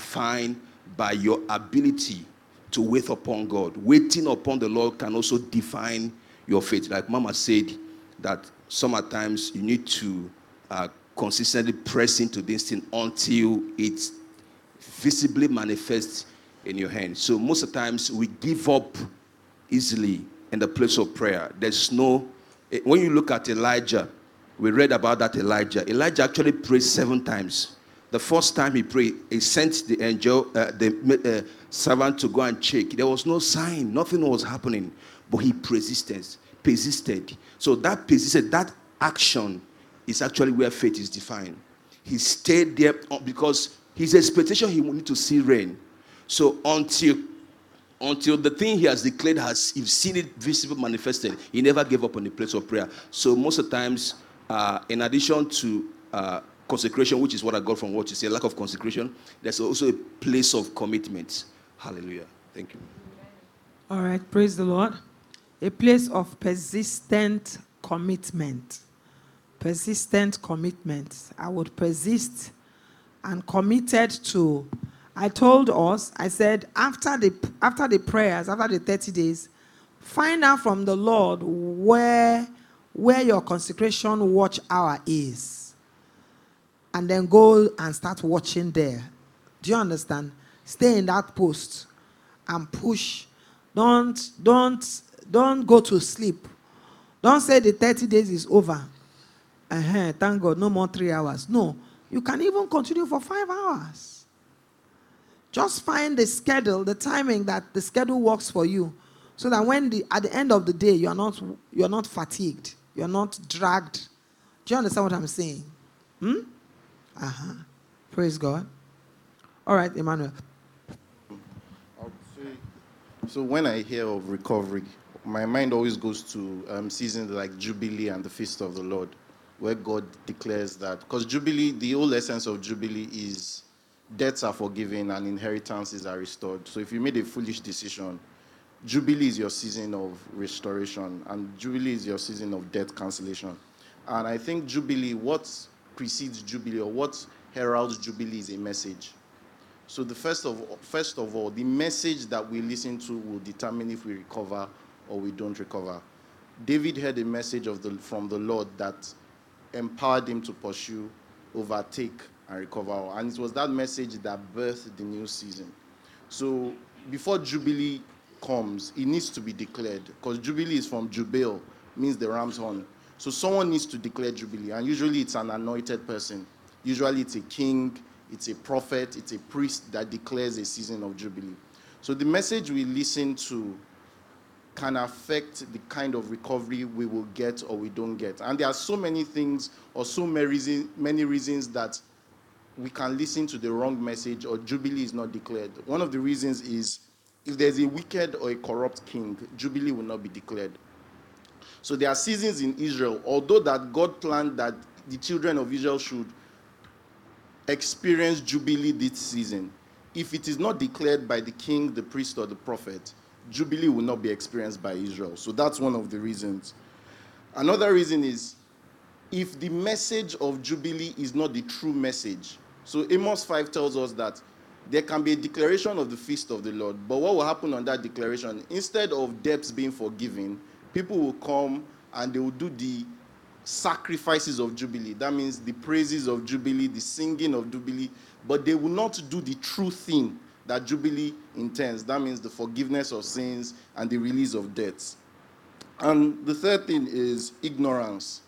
defined by your ability to wait upon God. Waiting upon the Lord can also define your faith. Like Mama said, that sometimes you need to uh, consistently press into this thing until it visibly manifests in your hand. So most of the times we give up easily in the place of prayer. There's no, eh, when you look at Elijah, we read about that Elijah. Elijah actually prayed seven times. The first time he prayed, he sent the angel, uh, the uh, servant to go and check. There was no sign, nothing was happening, but he persisted. Persisted. So that persisted, that action is actually where faith is defined. He stayed there because his expectation he wanted to see rain. So until until the thing he has declared has seen it visible manifested, he never gave up on the place of prayer. So most of the times, uh, in addition to uh, consecration, which is what I got from what you say, lack of consecration, there's also a place of commitment. Hallelujah. Thank you. All right, praise the Lord. A place of persistent commitment. Persistent commitment. I would persist and committed to. I told us, I said, after the after the prayers, after the 30 days, find out from the Lord where where your consecration watch hour is. And then go and start watching there. Do you understand? Stay in that post and push. Don't don't don't go to sleep. Don't say the 30 days is over. Uh-huh, thank God, no more three hours. No, you can even continue for five hours. Just find the schedule, the timing that the schedule works for you, so that when the at the end of the day you are not you are not fatigued, you are not dragged. Do you understand what I'm saying? Hmm? Uh-huh. Praise God. All right, Emmanuel. So when I hear of recovery, my mind always goes to um, seasons like Jubilee and the Feast of the Lord where God declares that. Because Jubilee, the whole essence of Jubilee is debts are forgiven and inheritances are restored. So if you made a foolish decision, Jubilee is your season of restoration, and Jubilee is your season of debt cancellation. And I think Jubilee, what precedes Jubilee or what heralds Jubilee is a message. So the first of first of all, the message that we listen to will determine if we recover or we don't recover. David heard a message of the, from the Lord that empowered him to pursue, overtake, and recover. And it was that message that birthed the new season. So before Jubilee comes, it needs to be declared because Jubilee is from Jubil, means the ram's horn. So someone needs to declare Jubilee, and usually it's an anointed person. Usually it's a king, it's a prophet, it's a priest that declares a season of Jubilee. So the message we listen to can affect the kind of recovery we will get or we don't get. And there are so many things or so many, many reasons that we can listen to the wrong message or Jubilee is not declared. One of the reasons is if there's a wicked or a corrupt king, Jubilee will not be declared. So there are seasons in Israel, although that God planned that the children of Israel should experience Jubilee this season. If it is not declared by the king, the priest, or the prophet, Jubilee will not be experienced by Israel. So that's one of the reasons. Another reason is if the message of Jubilee is not the true message. So Amos 5 tells us that there can be a declaration of the feast of the Lord, but what will happen on that declaration? Instead of debts being forgiven, people will come and they will do the sacrifices of Jubilee. That means the praises of Jubilee, the singing of Jubilee, but they will not do the true thing that Jubilee intends. That means the forgiveness of sins and the release of debts. And the third thing is ignorance.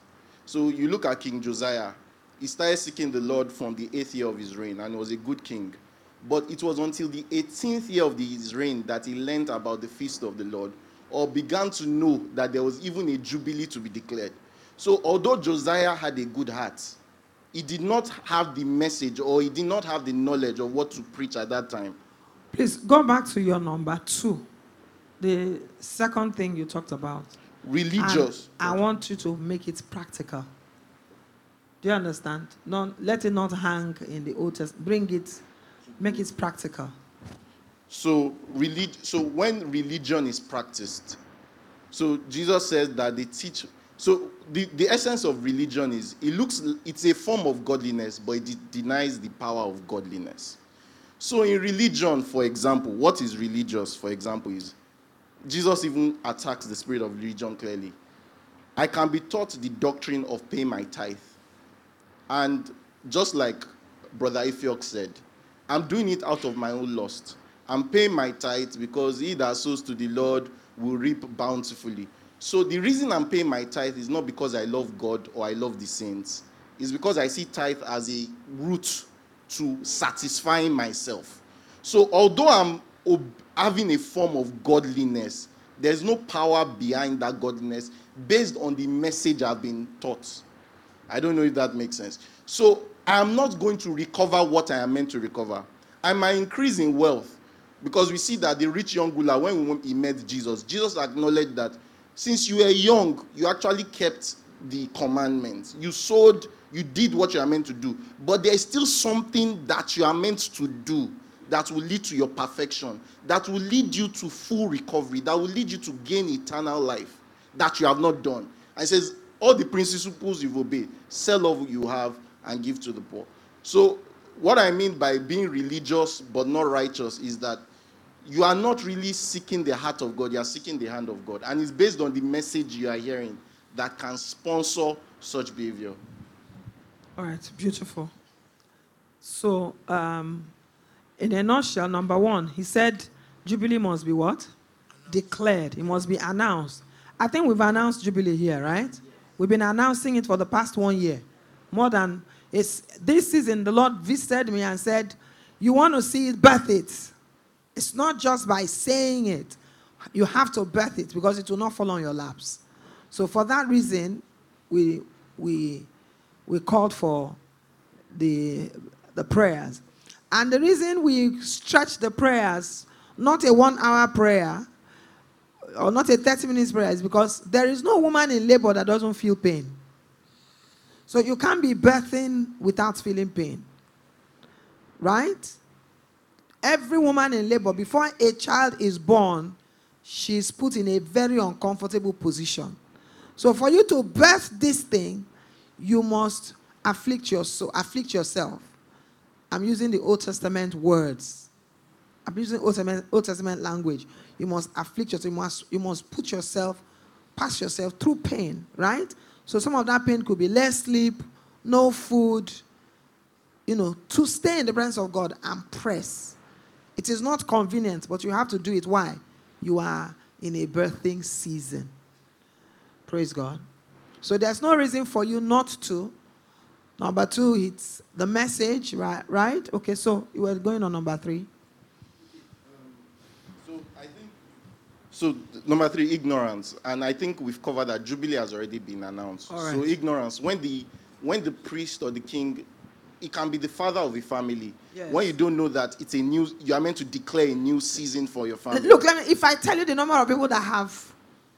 So you look at King Josiah, he started seeking the Lord from the eighth year of his reign and he was a good king. But it was until the 18th year of his reign that he learned about the feast of the Lord or began to know that there was even a jubilee to be declared. So, although Josiah had a good heart, he did not have the message or he did not have the knowledge of what to preach at that time. Please go back to your number two. The second thing you talked about. Religious. And I want you to make it practical. Do you understand? Not, let it not hang in the Old Testament. Bring it, make it practical. So, relig- so when religion is practiced, so Jesus says that they teach. So the, the essence of religion is it looks it's a form of godliness, but it de- denies the power of godliness. So in religion, for example, what is religious, for example, is Jesus even attacks the spirit of religion clearly. I can be taught the doctrine of pay my tithe. And just like Brother Ifiok said, I'm doing it out of my own lust. I'm paying my tithe because he that sows to the Lord will reap bountifully. So the reason I'm paying my tithe is not because I love God or I love the saints. It's because I see tithe as a route to satisfying myself. So although I'm ob- having a form of godliness, there's no power behind that godliness based on the message I've been taught. I don't know if that makes sense. So I am not going to recover what I am meant to recover. I might increase in wealth because we see that the rich young ruler, when he met Jesus, Jesus acknowledged that since you were young, you actually kept the commandments. You sowed, you did what you are meant to do. But there is still something that you are meant to do that will lead to your perfection, that will lead you to full recovery, that will lead you to gain eternal life that you have not done. And says, all the principles you've obeyed, sell all you have and give to the poor. So, what I mean by being religious but not righteous is that you are not really seeking the heart of God, you are seeking the hand of God. And it's based on the message you are hearing that can sponsor such behavior. All right, beautiful. So, um, in a nutshell, number one, he said Jubilee must be what? Declared. It must be announced. I think we've announced Jubilee here, right? We've been announcing it for the past one year. More than it's this season, the Lord visited me and said, You want to see it, birth it. It's not just by saying it, you have to birth it because it will not fall on your laps. So for that reason, we we we called for the the prayers. And the reason we stretch the prayers, not a one hour prayer or not a 30 minutes prayer, is because there is no woman in labor that doesn't feel pain. So you can't be birthing without feeling pain. Right? Every woman in labor, before a child is born, she's put in a very uncomfortable position. So for you to birth this thing, you must afflict your soul, afflict yourself. I'm using the Old Testament words. I'm using Old Testament, Old Testament language. You must afflict yourself. You must, you must put yourself, pass yourself through pain, right? So some of that pain could be less sleep, no food, you know, to stay in the presence of God and press. It is not convenient, but you have to do it. Why? You are in a birthing season. Praise God. So there's no reason for you not to. Number two, it's the message, right? Right? Okay, so you were going on number three. Um, so I think so number three, ignorance. And I think we've covered that Jubilee has already been announced. All So ignorance. When the when the priest or the king, it can be the father of a family. Yes. When you don't know that it's a new you are meant to declare a new season for your family. Look, let me, if I tell you the number of people that have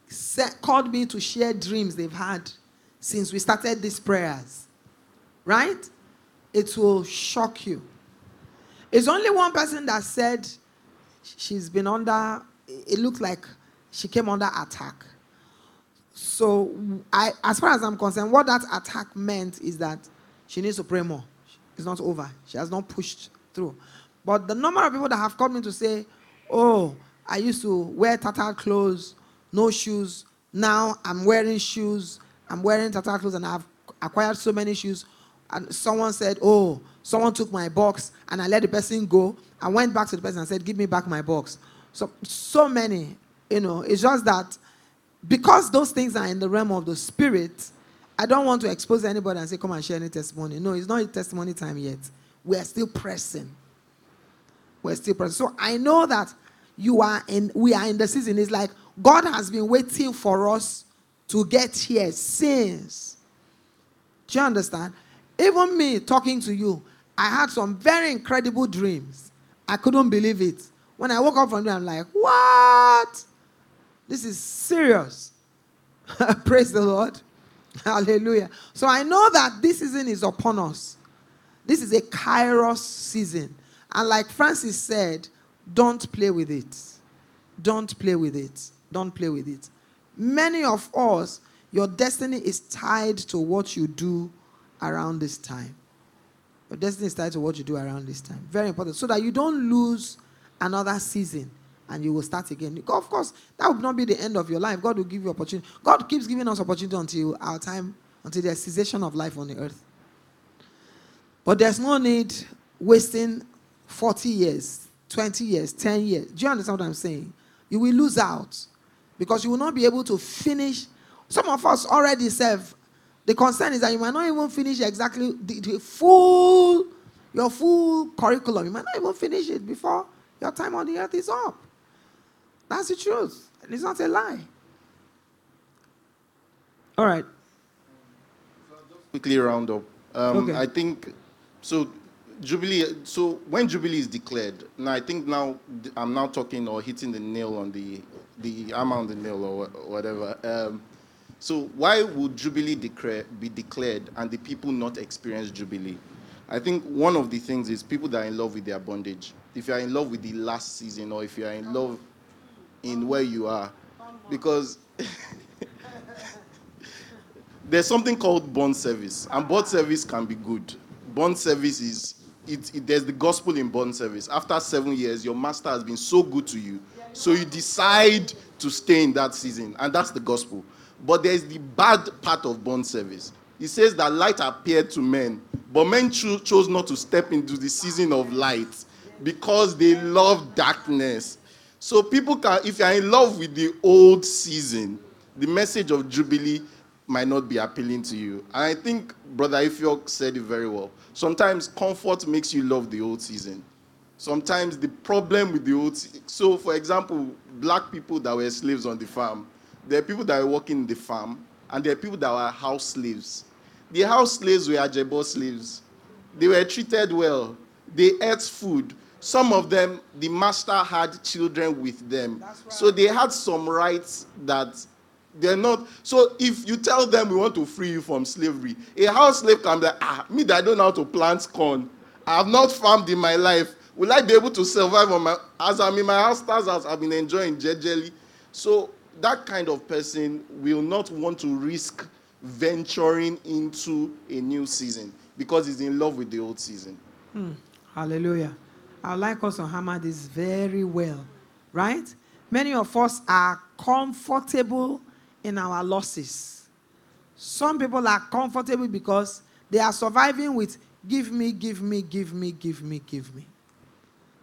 set, called me to share dreams they've had since we started these prayers, right? It will shock you. It's only one person that said she's been under, it looks like she came under attack. So, I, as far as I'm concerned, what that attack meant is that she needs to pray more. It's not over. She has not pushed through. But the number of people that have come in to say, Oh, I used to wear tattered clothes, no shoes. Now I'm wearing shoes. I'm wearing tattered clothes and I've acquired so many shoes. And someone said, Oh, someone took my box and I let the person go. I went back to the person and said, Give me back my box. So, so many, you know, it's just that because those things are in the realm of the spirit, I don't want to expose anybody and say, Come and share any testimony. No, it's not testimony time yet. We are still pressing. We're still pressing. So I know that you are in, we are in the season. It's like God has been waiting for us to get here since. Do you understand? Even me talking to you, I had some very incredible dreams. I couldn't believe it. When I woke up from there, I'm like, what? This is serious. Praise the Lord. Hallelujah. So I know that this season is upon us. This is a kairos season. And like Francis said, don't play with it. Don't play with it. Don't play with it. Many of us, your destiny is tied to what you do around this time. Your destiny is tied to what you do around this time. Very important. So that you don't lose another season and you will start again. Of course, that would not be the end of your life. God will give you opportunity. God keeps giving us opportunity until our time, until the cessation of life on the earth. But there's no need wasting 40 years, 20 years, 10 years. Do you understand what I'm saying? You will lose out because you will not be able to finish. Some of us already serve. The concern is that you might not even finish exactly the, the full, your full curriculum. You might not even finish it before your time on the earth is up. That's the truth. And it's not a lie. All right. quickly round up. Um, Okay. I think so. Jubilee. So when Jubilee is declared, now I think now I'm now talking or hitting the nail on the the hammer on the nail or whatever. Um, so why would Jubilee declare, be declared and the people not experience Jubilee? I think one of the things is people that are in love with their bondage. If you are in love with the last season, or if you are in love in where you are, because there's something called bond service, and bond service can be good. Bond service is it, it- there's the gospel in bond service. After seven years, your master has been so good to you, so you decide to stay in that season, and that's the gospel. But there's the bad part of bond service. It says that light appeared to men, but men cho- chose not to step into the season of light because they love darkness. So people can, if you are in love with the old season, the message of Jubilee might not be appealing to you. And I think Brother Ifiok said it very well. Sometimes comfort makes you love the old season. Sometimes the problem with the old, so for example, black people that were slaves on the farm, there are people that were working in the farm, and there are people that were house slaves. The house slaves were Ajebo slaves. They were treated well. They ate food. Some of them, the master had children with them. So they had some rights that they're not. So if you tell them we want to free you from slavery, a house slave can be like, ah, me that I don't know how to plant corn. I have not farmed in my life. Will I be able to survive on my as I'm in my master's house? I've been enjoying jejely. So that kind of person will not want to risk venturing into a new season because he's in love with the old season. Hallelujah. I'd like us to hammer this very well, right? Many of us are comfortable in our losses. Some people are comfortable because they are surviving with give me, give me, give me, give me, give me.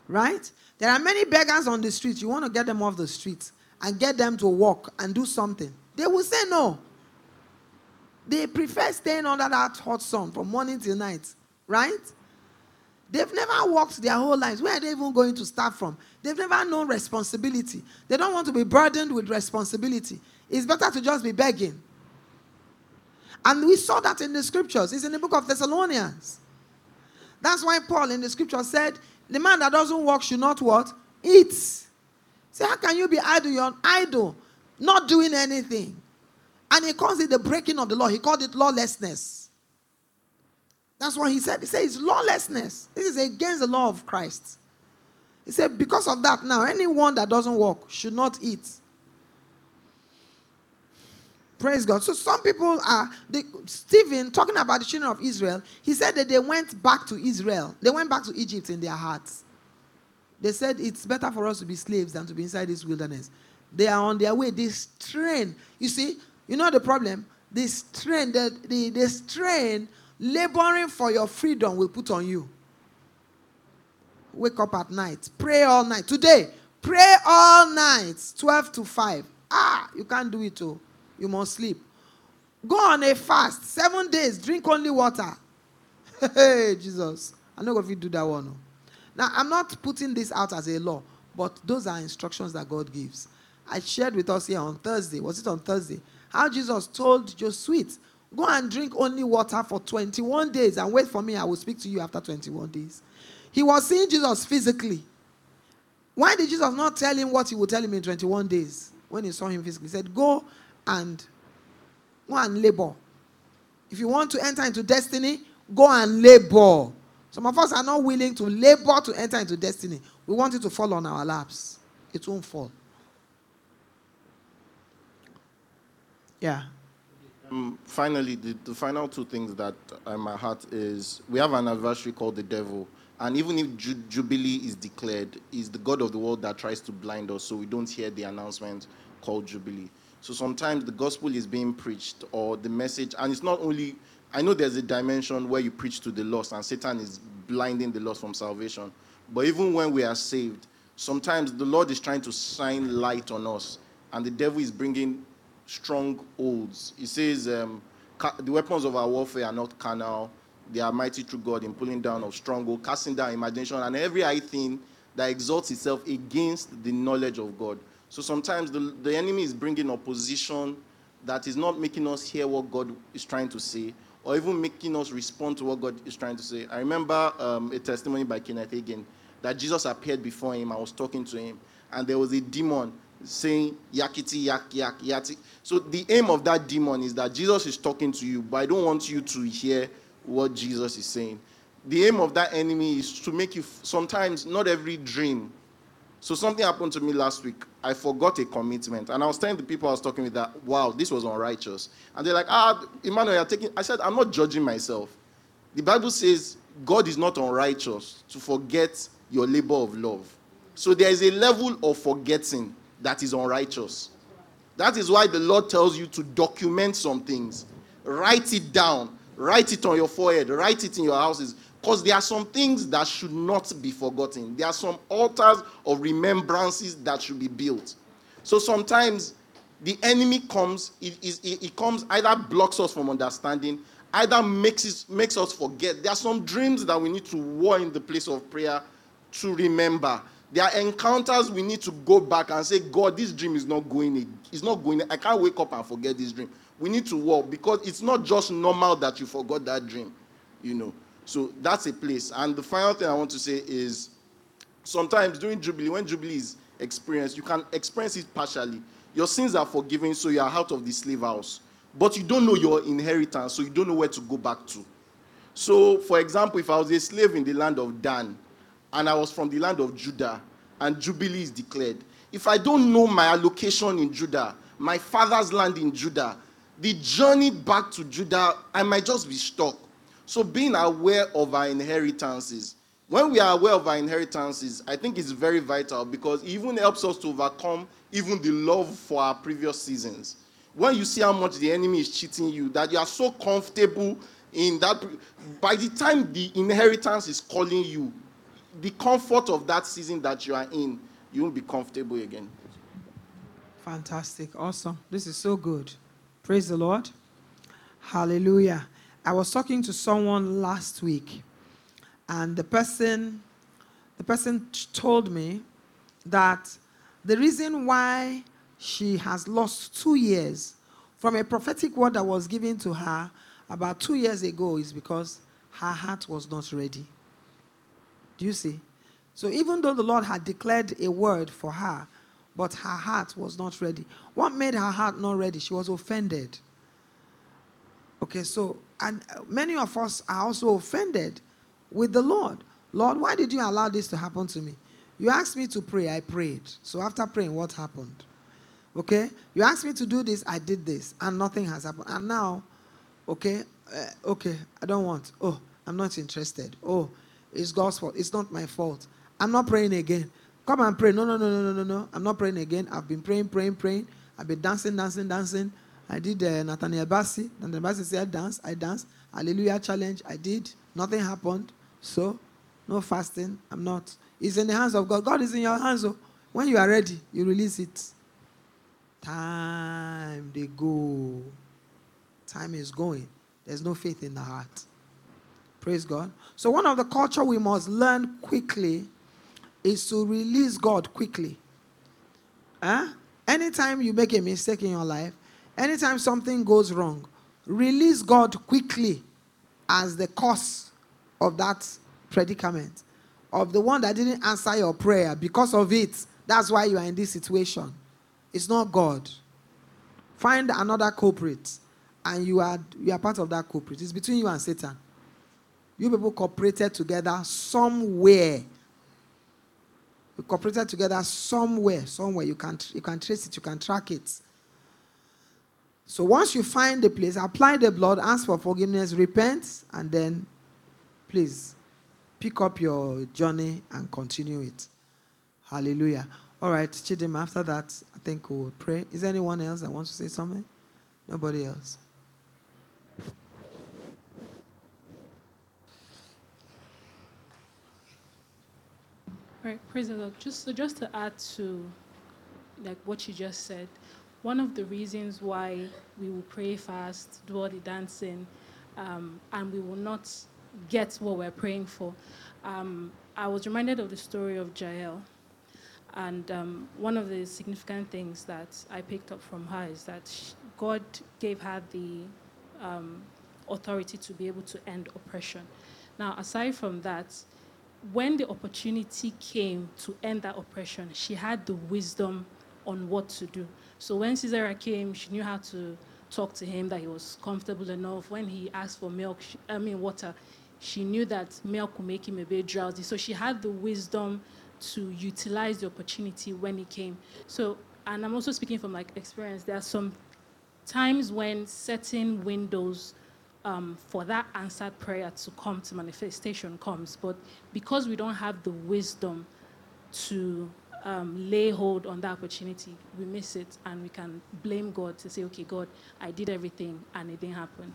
Right? There are many beggars on the street. You want to get them off the street and get them to walk and do something. They will say no. They prefer staying under that hot sun from morning till night. Right? They've never worked their whole lives. Where are they even going to start from? They've never known responsibility. They don't want to be burdened with responsibility. It's better to just be begging. And we saw that in the scriptures. It's in the book of Thessalonians. That's why Paul in the scripture said, the man that doesn't work should not what? Eat. Say, how can you be idle? You're idle, not doing anything. And he calls it the breaking of the law. He called it lawlessness. That's what he said. He said it's lawlessness. This is against the law of Christ. He said, because of that, now anyone that doesn't work should not eat. Praise God. So some people are Stephen talking about the children of Israel. He said that they went back to Israel. They went back to Egypt in their hearts. They said it's better for us to be slaves than to be inside this wilderness. They are on their way. This strain. You see, you know the problem. This strain, the, the, the strain, laboring for your freedom will put on you. Wake up at night. Pray all night. Today, pray all night. 12 to 5. Ah, you can't do it too. You must sleep. Go on a fast. Seven days. Drink only water. Hey, Jesus. I'm not going to do that one. no. Now, I'm not putting this out as a law, but those are instructions that God gives. I shared with us here on Thursday. Was it on Thursday? How Jesus told Josuit, go and drink only water for 21 days and wait for me. I will speak to you after 21 days. He was seeing Jesus physically. Why did Jesus not tell him what he would tell him in 21 days when he saw him physically? He said, Go and go and labor. If you want to enter into destiny, go and labor. Some of us are not willing to labor to enter into destiny. We want it to fall on our laps. It won't fall. Yeah. Um, finally, the, the final two things that are in my heart is we have an adversary called the devil. And even if Ju- Jubilee is declared, is the God of the world that tries to blind us so we don't hear the announcement called Jubilee. So sometimes the gospel is being preached or the message, and it's not only, I know there's a dimension where you preach to the lost and Satan is blinding the lost from salvation. But even when we are saved, sometimes the Lord is trying to shine light on us, and the devil is bringing strongholds. He says, um, the weapons of our warfare are not carnal, they are mighty through God in pulling down of stronghold, casting down imagination, and every high thing that exalts itself against the knowledge of God. So sometimes the, the enemy is bringing opposition that is not making us hear what God is trying to say, or even making us respond to what God is trying to say. I remember um, a testimony by Kenneth Hagin that Jesus appeared before him. I was talking to him, and there was a demon saying yakiti yak yak yati. So the aim of that demon is that Jesus is talking to you, but I don't want you to hear what Jesus is saying. The aim of that enemy is to make you sometimes not every dream. So something happened to me last week. I forgot a commitment, and I was telling the people I was talking with that, wow, this was unrighteous. And they're like, ah, Emmanuel, you're taking. I said, I'm not judging myself. The Bible says God is not unrighteous to forget your labor of love. So there is a level of forgetting that is unrighteous. That is why the Lord tells you to document some things. Write it down. Write it on your forehead. Write it in your houses. Because there are some things that should not be forgotten. There are some altars of remembrances that should be built. So sometimes the enemy comes, it, it, it comes, either blocks us from understanding, either makes, it, makes us forget. There are some dreams that we need to war in the place of prayer to remember. There are encounters we need to go back and say, God, this dream is not going. It's not going. I can't wake up and forget this dream. We need to walk because it's not just normal that you forgot that dream, you know. So that's a place. And the final thing I want to say is sometimes during Jubilee, when Jubilee is experienced, you can experience it partially. Your sins are forgiven, so you are out of the slave house. But you don't know your inheritance, so you don't know where to go back to. So, for example, if I was a slave in the land of Dan and I was from the land of Judah and Jubilee is declared, if I don't know my allocation in Judah, my father's land in Judah, the journey back to Judah, I might just be stuck. So, being aware of our inheritances, when we are aware of our inheritances, I think it's very vital because it even helps us to overcome even the love for our previous seasons. When you see how much the enemy is cheating you, that you are so comfortable in that, by the time the inheritance is calling you, the comfort of that season that you are in, you won't be comfortable again. Fantastic. Awesome. This is so good. Praise the Lord. Hallelujah. I was talking to someone last week, and the person the person told me that the reason why she has lost two years from a prophetic word that was given to her about two years ago is because her heart was not ready. Do you see? So even though the Lord had declared a word for her, but her heart was not ready. What made her heart not ready? She was offended. Okay, so, and many of us are also offended with the Lord. Lord, why did you allow this to happen to me? You asked me to pray, I prayed. So after praying, what happened? Okay, you asked me to do this, I did this, and nothing has happened. And now, okay, uh, okay, I don't want. Oh, I'm not interested. Oh, it's God's fault. It's not my fault. I'm not praying again. Come and pray. No, no, no, no, no, no, no. I'm not praying again. I've been praying, praying, praying. I've been dancing, dancing, dancing. I did uh, Nathaniel Bassey. Nathaniel Bassey said, dance. I danced. Hallelujah challenge. I did. Nothing happened. So, no fasting. I'm not. It's in the hands of God. God is in your hands. So when you are ready, you release it. Time they go. Time is going. There's no faith in the heart. Praise God. So one of the culture we must learn quickly is to release God quickly. Huh? Anytime you make a mistake in your life, anytime something goes wrong, release God quickly as the cause of that predicament, of the one that didn't answer your prayer. Because of it, that's why you are in this situation. It's not God. Find another culprit, and you are you are part of that culprit. It's between you and Satan. You people cooperated together somewhere. You cooperated together somewhere, somewhere. You can you can trace it, you can track it. So once you find the place, apply the blood, ask for forgiveness, repent, and then please pick up your journey and continue it. Hallelujah. All right, Chidim, after that, I think we'll pray. Is there anyone else that wants to say something? Nobody else. Right, praise the Lord. Just so just to add to like what you just said, one of the reasons why we will pray fast, do all the dancing, um, and we will not get what we're praying for. Um, I was reminded of the story of Jael. And um, one of the significant things that I picked up from her is that she, God gave her the um, authority to be able to end oppression. Now, aside from that, when the opportunity came to end that oppression, she had the wisdom on what to do. So when Sisera came, she knew how to talk to him, that he was comfortable enough. When he asked for milk, she, I mean water, she knew that milk would make him a bit drowsy. So she had the wisdom to utilize the opportunity when it came. So, and I'm also speaking from like experience. There are some times when certain windows um, for that answered prayer to come to manifestation comes, but because we don't have the wisdom to um, lay hold on that opportunity, we miss it and we can blame God to say, okay, God, I did everything and it didn't happen.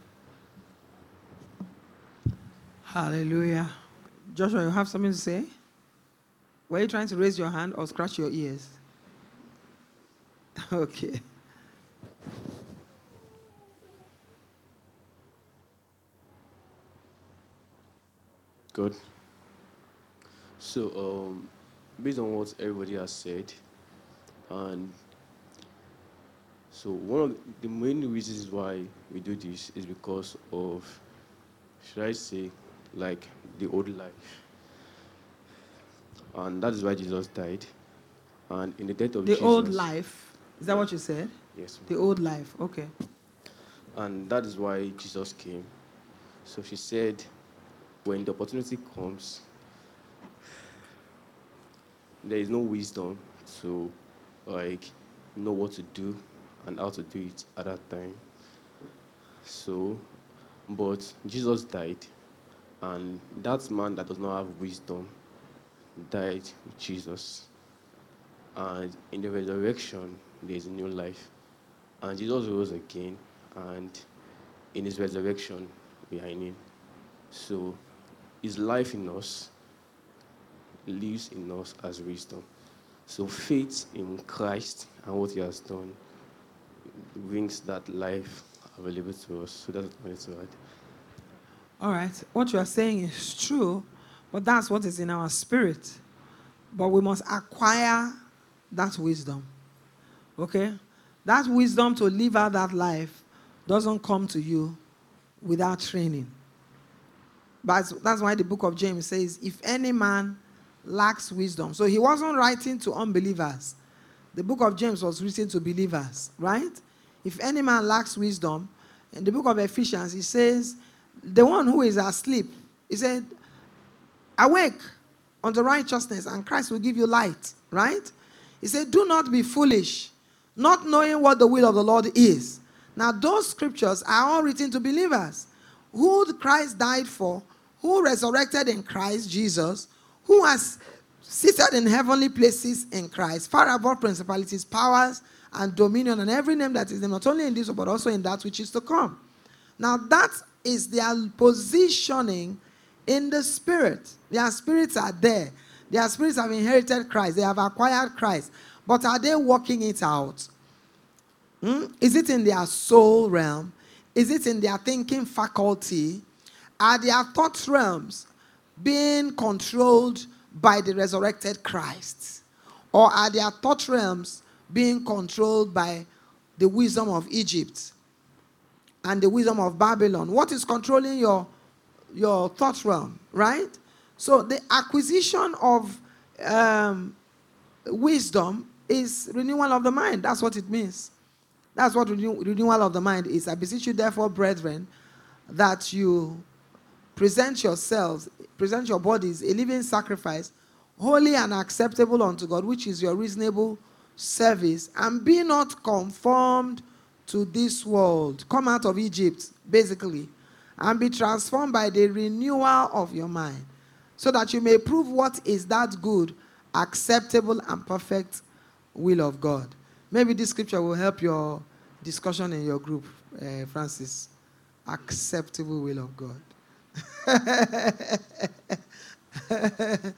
Hallelujah. Joshua, you have something to say? Were you trying to raise your hand or scratch your ears? Okay. Good. So, um, based on what everybody has said, and so one of the main reasons why we do this is because of, should I say, like the old life. And that is why Jesus died. And in the death of Jesus. The Jesus. old life. Is that what you said? Yes. The old life. Okay. And that is why Jesus came. So she said, when the opportunity comes, there is no wisdom to like know what to do and how to do it at that time. So, but Jesus died, and that man that does not have wisdom died with Jesus. And in the resurrection, there is a new life. And Jesus rose again, and in his resurrection, we are in him. So his life in us lives in us as wisdom. So faith in Christ and what he has done brings that life available to us. So that's what I to. All right. What you are saying is true, but that's what is in our spirit. But we must acquire that wisdom. Okay? That wisdom to live out that life doesn't come to you without training. But that's why the book of James says, if any man lacks wisdom. So he wasn't writing to unbelievers. The book of James was written to believers, right? If any man lacks wisdom, in the book of Ephesians, he says, the one who is asleep, he said, awake unto righteousness, and Christ will give you light, right? He said, do not be foolish, not knowing what the will of the Lord is. Now, those scriptures are all written to believers who Christ died for, who resurrected in Christ Jesus, who has seated in heavenly places in Christ, far above principalities, powers, and dominion, and every name that is named, not only in this, but also in that which is to come. Now, that is their positioning in the spirit. Their spirits are there. Their spirits have inherited Christ. They have acquired Christ. But are they working it out? Hmm? Is it in their soul realm? Is it in their thinking faculty? Are their thought realms being controlled by the resurrected Christ? Or are their thought realms being controlled by the wisdom of Egypt and the wisdom of Babylon? What is controlling your, your thought realm, right? So the acquisition of um, wisdom is renewal of the mind. That's what it means. That's what renew- renewal of the mind is. I beseech you, therefore, brethren, that you present yourselves, present your bodies a living sacrifice, holy and acceptable unto God, which is your reasonable service, and be not conformed to this world. Come out of Egypt, basically, and be transformed by the renewal of your mind, so that you may prove what is that good, acceptable, and perfect will of God. Maybe this scripture will help your discussion in your group, uh, Francis. Acceptable will of God.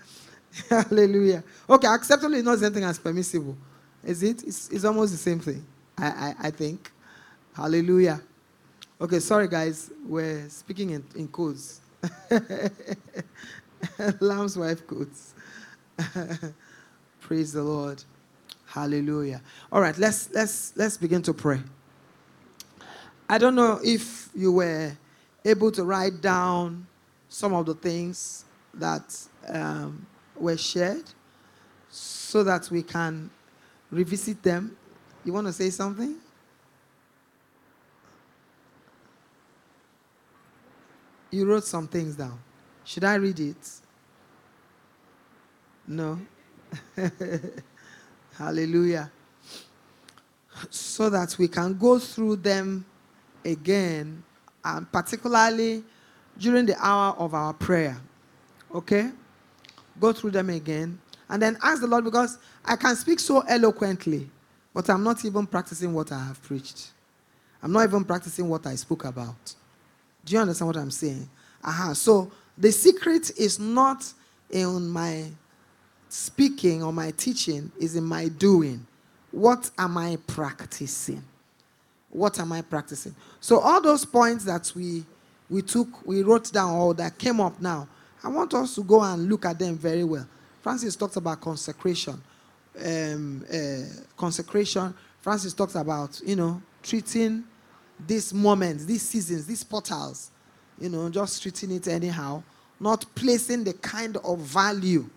Hallelujah. Okay, acceptable is not the same thing as permissible. Is it? It's, it's almost the same thing, I, I, I think. Hallelujah. Okay, sorry guys, we're speaking in, in codes. Lamb's wife codes. Praise the Lord. Hallelujah. All right, let's let's let's begin to pray. I don't know if you were able to write down some of the things that um, were shared so that we can revisit them. You want to say something? You wrote some things down. Should I read it? No. Hallelujah. So that we can go through them again, and particularly during the hour of our prayer. Okay? Go through them again. And then ask the Lord because I can speak so eloquently, but I'm not even practicing what I have preached. I'm not even practicing what I spoke about. Do you understand what I'm saying? Aha. So the secret is not in my speaking or my teaching, is in my doing. What am I practicing? What am I practicing? So all those points that we we took, we wrote down or that came up now, I want us to go and look at them very well. Francis talks about consecration. Um, uh, consecration. Francis talks about, you know, treating these moments, these seasons, these portals, you know, just treating it anyhow, not placing the kind of value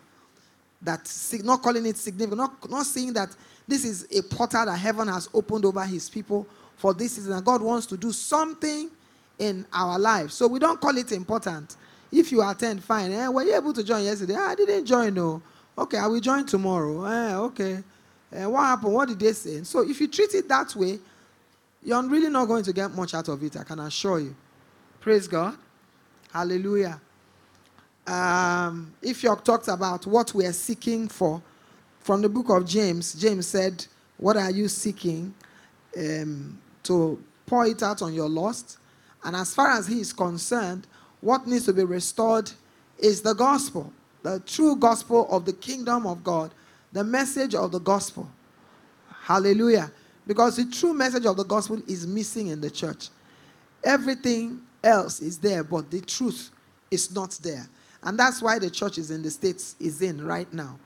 that, not calling it significant, not, not saying that this is a portal that heaven has opened over his people for this season, God wants to do something in our lives. So we don't call it important. If you attend, fine. Eh, were you able to join yesterday? Ah, I didn't join, no. Okay, I will join tomorrow. Eh, okay. Eh, what happened? What did they say? So if you treat it that way, you're really not going to get much out of it, I can assure you. Praise God. Hallelujah. Um, if you talked about what we are seeking for, from the book of James, James said, What are you seeking? Um, to pour it out on your lust. And as far as he is concerned, what needs to be restored is the gospel, the true gospel of the kingdom of God, the message of the gospel. Hallelujah. Because the true message of the gospel is missing in the church. Everything else is there, but the truth is not there. And that's why the church is in the states is in right now.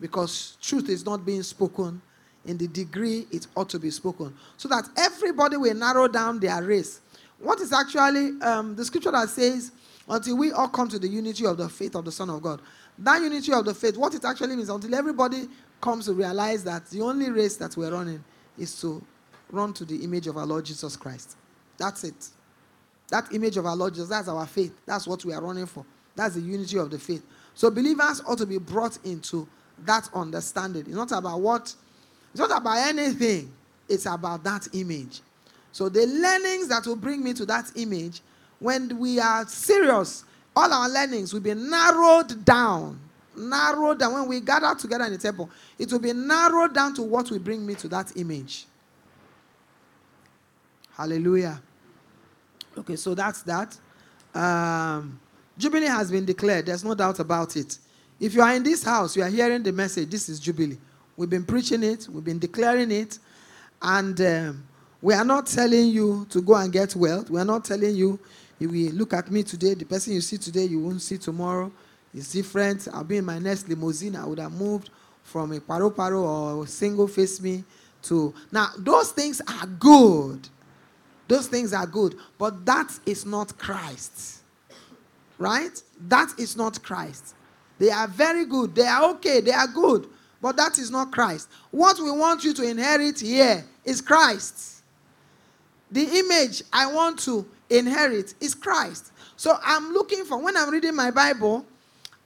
Because truth is not being spoken in the degree it ought to be spoken. So that everybody will narrow down their race. What is actually um, the scripture that says, until we all come to the unity of the faith of the Son of God. That unity of the faith, what it actually means, until everybody comes to realize that the only race that we're running is to run to the image of our Lord Jesus Christ. That's it. That image of our Lord Jesus, that's our faith. That's what we are running for. That's the unity of the faith. So believers ought to be brought into that understanding. It's not about what, it's not about anything. It's about that image. So the learnings that will bring me to that image, when we are serious, all our learnings will be narrowed down. Narrowed down. When we gather together in the temple, it will be narrowed down to what will bring me to that image. Hallelujah. Okay, so that's that. Um, Jubilee has been declared. There's no doubt about it. If you are in this house, you are hearing the message. This is Jubilee. We've been preaching it, we've been declaring it, and um, we are not telling you to go and get wealth. We are not telling you, you look at me today, the person you see today, you won't see tomorrow. It's different. I'll be in my next limousine. I would have moved from a paro paro or single face me to. Now, those things are good. Those things are good. But that is not Christ. Right? That is not Christ. They are very good. They are okay. They are good. But that is not Christ. What we want you to inherit here is Christ. The image I want to inherit is Christ. So I'm looking for, when I'm reading my Bible,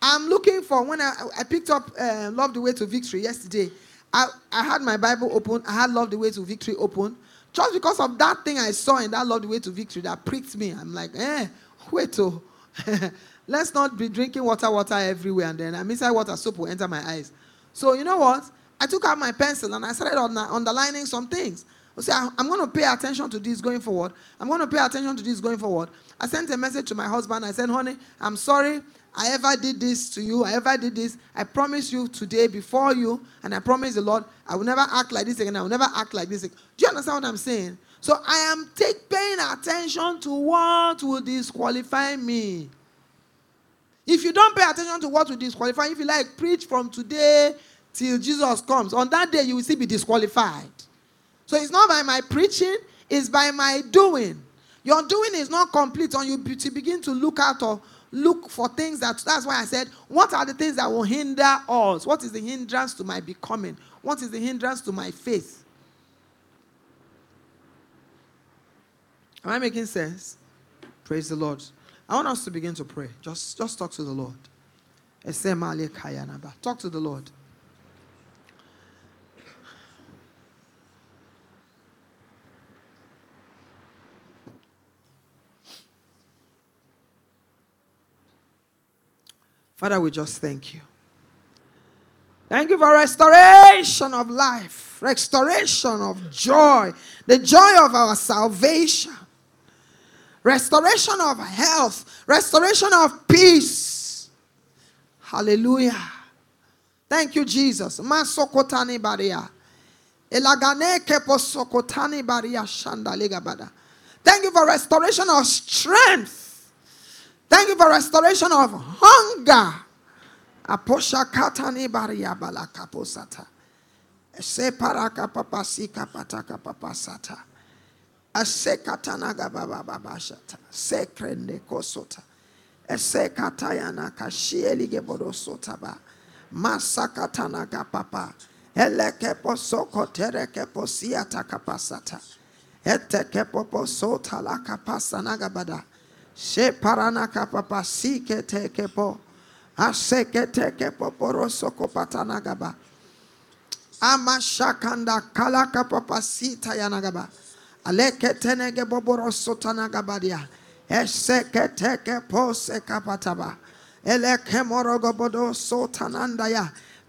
I'm looking for, when I, I picked up uh, Love the Way to Victory yesterday, I, I had my Bible open, I had Love the Way to Victory open Just because of that thing I saw in that Love the Way to Victory that pricked me. I'm like, eh, wait, oh. Let's not be drinking water, water everywhere, and then I'm inside water, soap will enter my eyes. So, you know what? I took out my pencil and I started underlining some things. I say, I'm going to pay attention to this going forward. I'm going to pay attention to this going forward. I sent a message to my husband. I said, honey, I'm sorry I ever did this to you. I ever did this. I promise you today before you, and I promise the Lord, I will never act like this again. I will never act like this again. Do you understand what I'm saying? So I am take, paying attention to what will disqualify me. If you don't pay attention to what will disqualify, if you like preach from today till Jesus comes, on that day you will still be disqualified. So it's not by my preaching, it's by my doing. Your doing is not complete until you begin to look out or look for things that that's why I said, what are the things that will hinder us? What is the hindrance to my becoming? What is the hindrance to my faith? Am I making sense? Praise the Lord. I want us to begin to pray. Just, just talk to the Lord. Talk to the Lord. Father, we just thank you. Thank you for restoration of life, restoration of joy, the joy of our salvation restoration of health, restoration of peace. Hallelujah. Thank you, Jesus. Masokotani baria. Elagane keposokotani baria shandaligabada. Thank you for restoration of strength. Thank you for restoration of hunger. Aposha katani baria balakaposata. Separaka papasika pataka papasata. Asekatanaga. Sekrende kosota. Esekatayana kashielige borosota ba. Masakatanaga papa. Eleke posoko tereke posiata kapasata. Eteke popo sota la kapasanaga bada. She parana kapapa sike teke po. Aseke teke poporoso kopatanaga ba. Amashakanda kalaka papa sita yanagaba.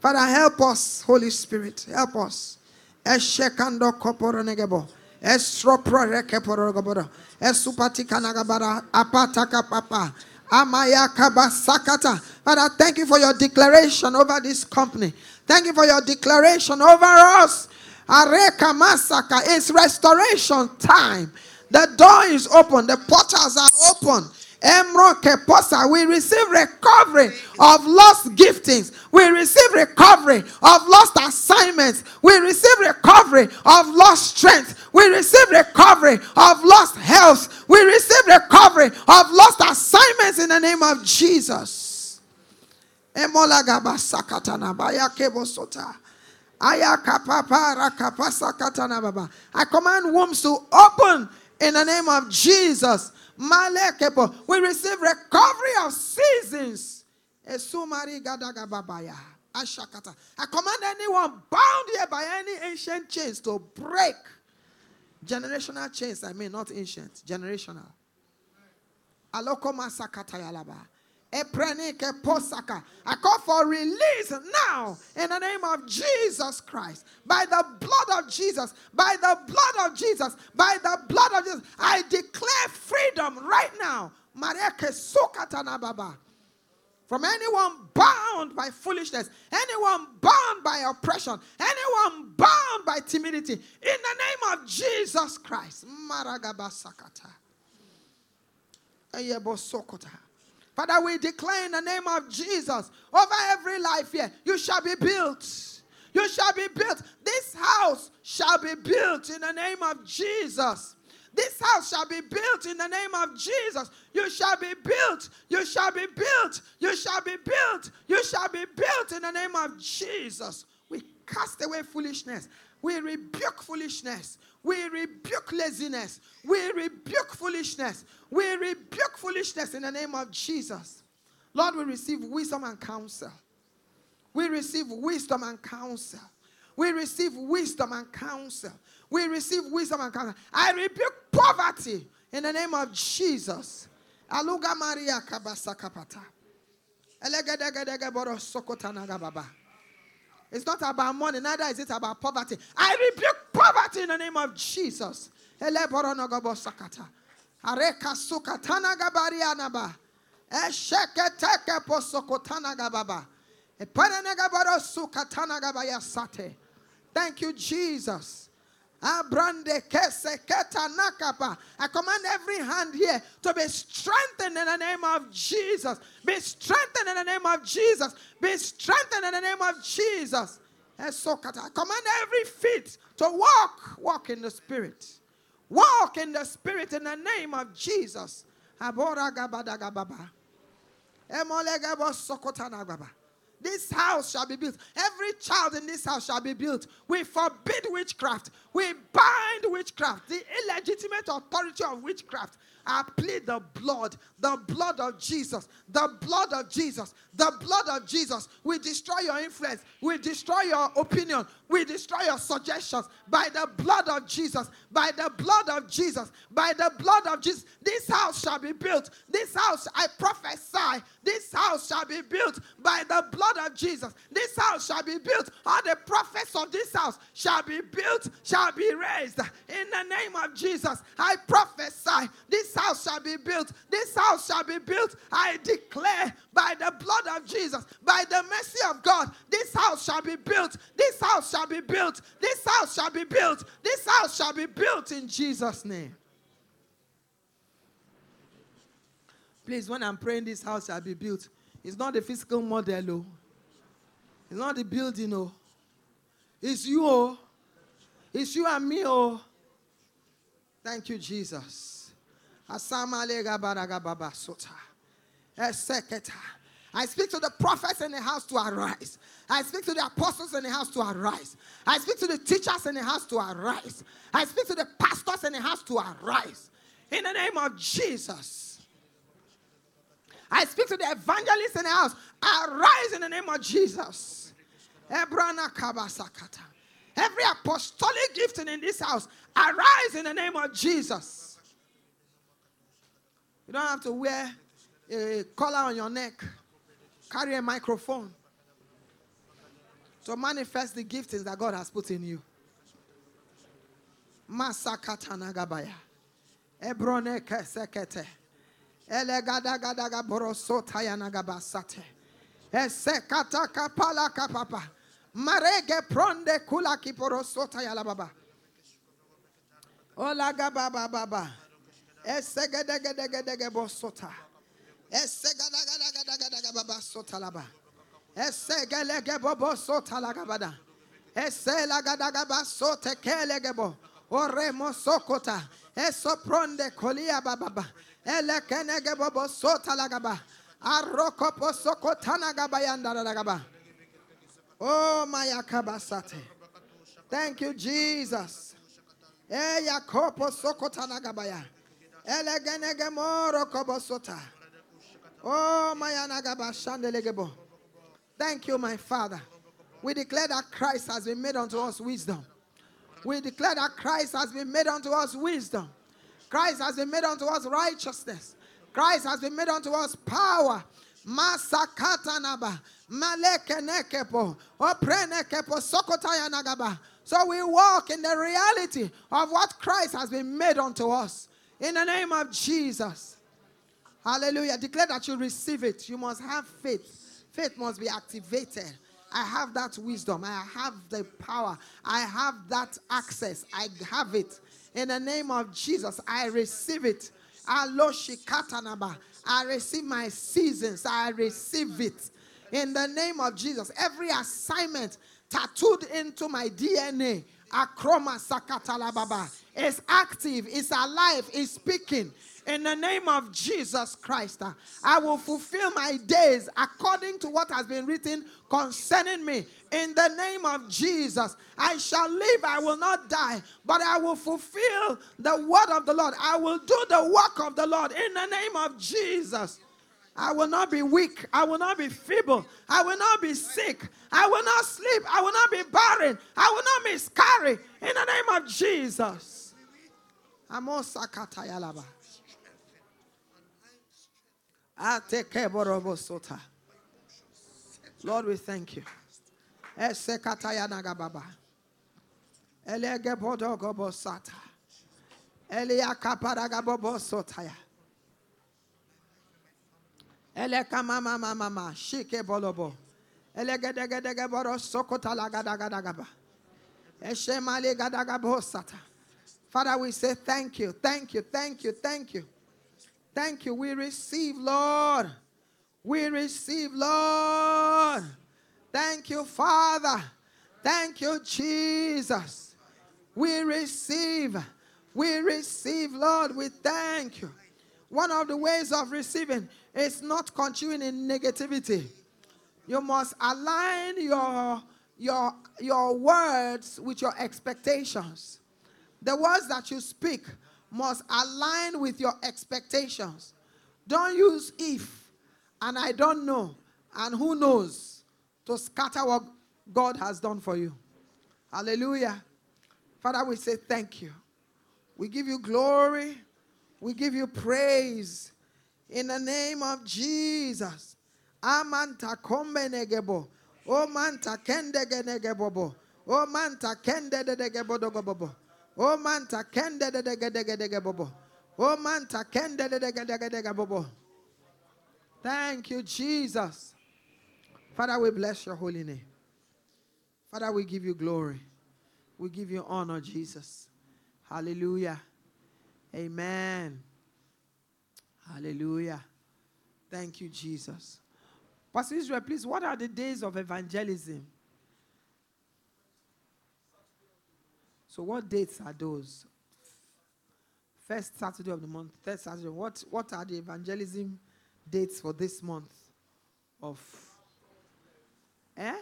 Father, help us, Holy Spirit. Help us. Eshekando koporonegebo. Estropro rekeporogobodo. Esupatikanagabara. Apataka papa. Amaya kabasakata. Father, thank you for your declaration over this company. Thank you for your declaration over us. Areka Masaka. It's restoration time. The door is open. The portals are open. We receive recovery of lost giftings. We receive recovery of lost assignments. We receive recovery of lost strength. We receive recovery of lost health. We receive recovery of lost assignments in the name of Jesus. I command wombs to open in the name of Jesus. We receive recovery of seasons. I command anyone bound here by any ancient chains to break. Generational chains, I mean, not ancient, generational. Aloko masakata yalaba. I call for release now in the name of Jesus Christ. By the blood of Jesus, by the blood of Jesus, by the blood of Jesus, I declare freedom right now. From anyone bound by foolishness, anyone bound by oppression, anyone bound by timidity, in the name of Jesus Christ. Maragabasakata. Ayebosokota. Father, we declare in the name of Jesus over every life here, you shall be built. You shall be built. This house shall be built in the name of Jesus. This house shall be built in the name of Jesus. You shall be built. You shall be built. You shall be built. You shall be built in the name of Jesus. We cast away foolishness. We rebuke foolishness. We rebuke laziness. We rebuke foolishness. We rebuke foolishness in the name of Jesus. Lord, we receive wisdom and counsel. We receive wisdom and counsel. We receive wisdom and counsel. We receive wisdom and counsel. I rebuke poverty in the name of Jesus. Aluga Maria Kabasa Kapata. Elegedegedege boro sokota naga baba. It's not about money, neither is it about poverty. I rebuke poverty in the name of Jesus. Thank you, Jesus. I command every hand here to be strengthened in the name of Jesus. Be strengthened in the name of Jesus. Be strengthened in the name of Jesus. I command every feet to walk, walk in the spirit. Walk in the spirit in the name of Jesus. This house shall be built. Every child in this house shall be built. We forbid witchcraft. We bind witchcraft. The illegitimate authority of witchcraft. I plead the blood, the blood of Jesus, the blood of Jesus, the blood of Jesus. We destroy your influence. We destroy your opinion. We destroy your suggestions by the blood of Jesus, by the blood of Jesus, by the blood of Jesus. This house shall be built. This house, I prophesy, this house shall be built by the blood of Jesus. This house shall be built. All the prophets of this house shall be built, shall be raised in the name of Jesus. I prophesy, this house shall be built. This house shall be built. I declare by the blood of Jesus, by the mercy of God, this house shall be built. This house shall be built. This house shall be built. This house shall be built in Jesus' name. Please, when I'm praying, this house shall be built. It's not the physical model, oh. It's not the building, oh. It's you, oh. It's you and me, oh. Thank you, Jesus. I speak to the prophets in the house to arise. I speak to the apostles in the house to arise. I speak to the teachers in the house to arise. I speak to the pastors in the house to arise. In the name of Jesus. I speak to the evangelists in the house. Arise in the name of Jesus. Ebrana kabasakata. Every apostolic gifting in this house, arise in the name of Jesus. You don't have to wear a collar on your neck, carry a microphone to manifest the giftings that God has put in you. Masakata nagabaya. Ebrone kesekete. Elegada gadaga borosota yanagabasate. Esekata kapala kapapa. Marege pronde kula kiporosota yalababa. Olaga baba baba. Esegedegedegedege bosota. Esegadagadagadaga baba sota laba. Esegelege bobo sota lagabada. Eselagadaga sote kele kelegebo. Oremo sokota. Esopronde kolia bababa. Elekenege bobo sota la lagaba. Aroko posokotana gabayanda lagaba. Oh, my akabasate. Thank you, Jesus. Eh, Yakopo sokotana gabaya. Elegenege moro kobosota. Oh, my anagaba. Thank you, my Father. We declare that Christ has been made unto us wisdom. We declare that Christ has been made unto us wisdom. Christ has been made unto us righteousness. Christ has been made unto us power. Masakatanaba. Oprenekepo. Sokotaya nagaba. So we walk in the reality of what Christ has been made unto us. In the name of Jesus. Hallelujah. Declare that you receive it. You must have faith. Faith must be activated. I have that wisdom. I have the power. I have that access. I have it. In the name of Jesus, I receive it. Aloshikatanaba. I receive my seasons. I receive it. In the name of Jesus, every assignment tattooed into my DNA, Akroma Sakatalababa, is active, is alive, is speaking. In the name of Jesus Christ, uh, I will fulfill my days according to what has been written concerning me. In the name of Jesus, I shall live, I will not die, but I will fulfill the word of the Lord. I will do the work of the Lord in the name of Jesus. I will not be weak. I will not be feeble. I will not be sick. I will not sleep. I will not be miscarrying. I will not miscarry in the name of Jesus. Amosakatayalaba. Atekeborobo Lord, we thank you. Esekatayanagababa. Elegebodogobosata. Eliakaparagabobosotaya. Elekamama mama Mama Mama. shike bolobo. Elegedegedege boro sokota lagadagadagaba. Eshemali gadagabosata. Father, we say thank you, thank you, thank you, thank you. Thank you. We receive, Lord. We receive, Lord. Thank you, Father. Thank you, Jesus. We receive. We receive, Lord. We thank you. One of the ways of receiving is not continuing in negativity. You must align your, your, your words with your expectations. The words that you speak must align with your expectations. Don't use if and I don't know and who knows to scatter what God has done for you. Hallelujah. Father, we say thank you. We give you glory. We give you praise. In the name of Jesus. Amanta kombe negebo. O manta kende genegebobo. O manta kende de negebodogobobo. O manta kende de negedegedegebobo. O manta kende de negedegedegebobo. Thank you, Jesus. Father, we bless your holy name. Father, we give you glory. We give you honor, Jesus. Hallelujah. Amen. Hallelujah. Thank you, Jesus. Pastor Israel, please, what are the days of evangelism? So, what dates are those? First Saturday of the month, third Saturday. What, what are the evangelism dates for this month of eh?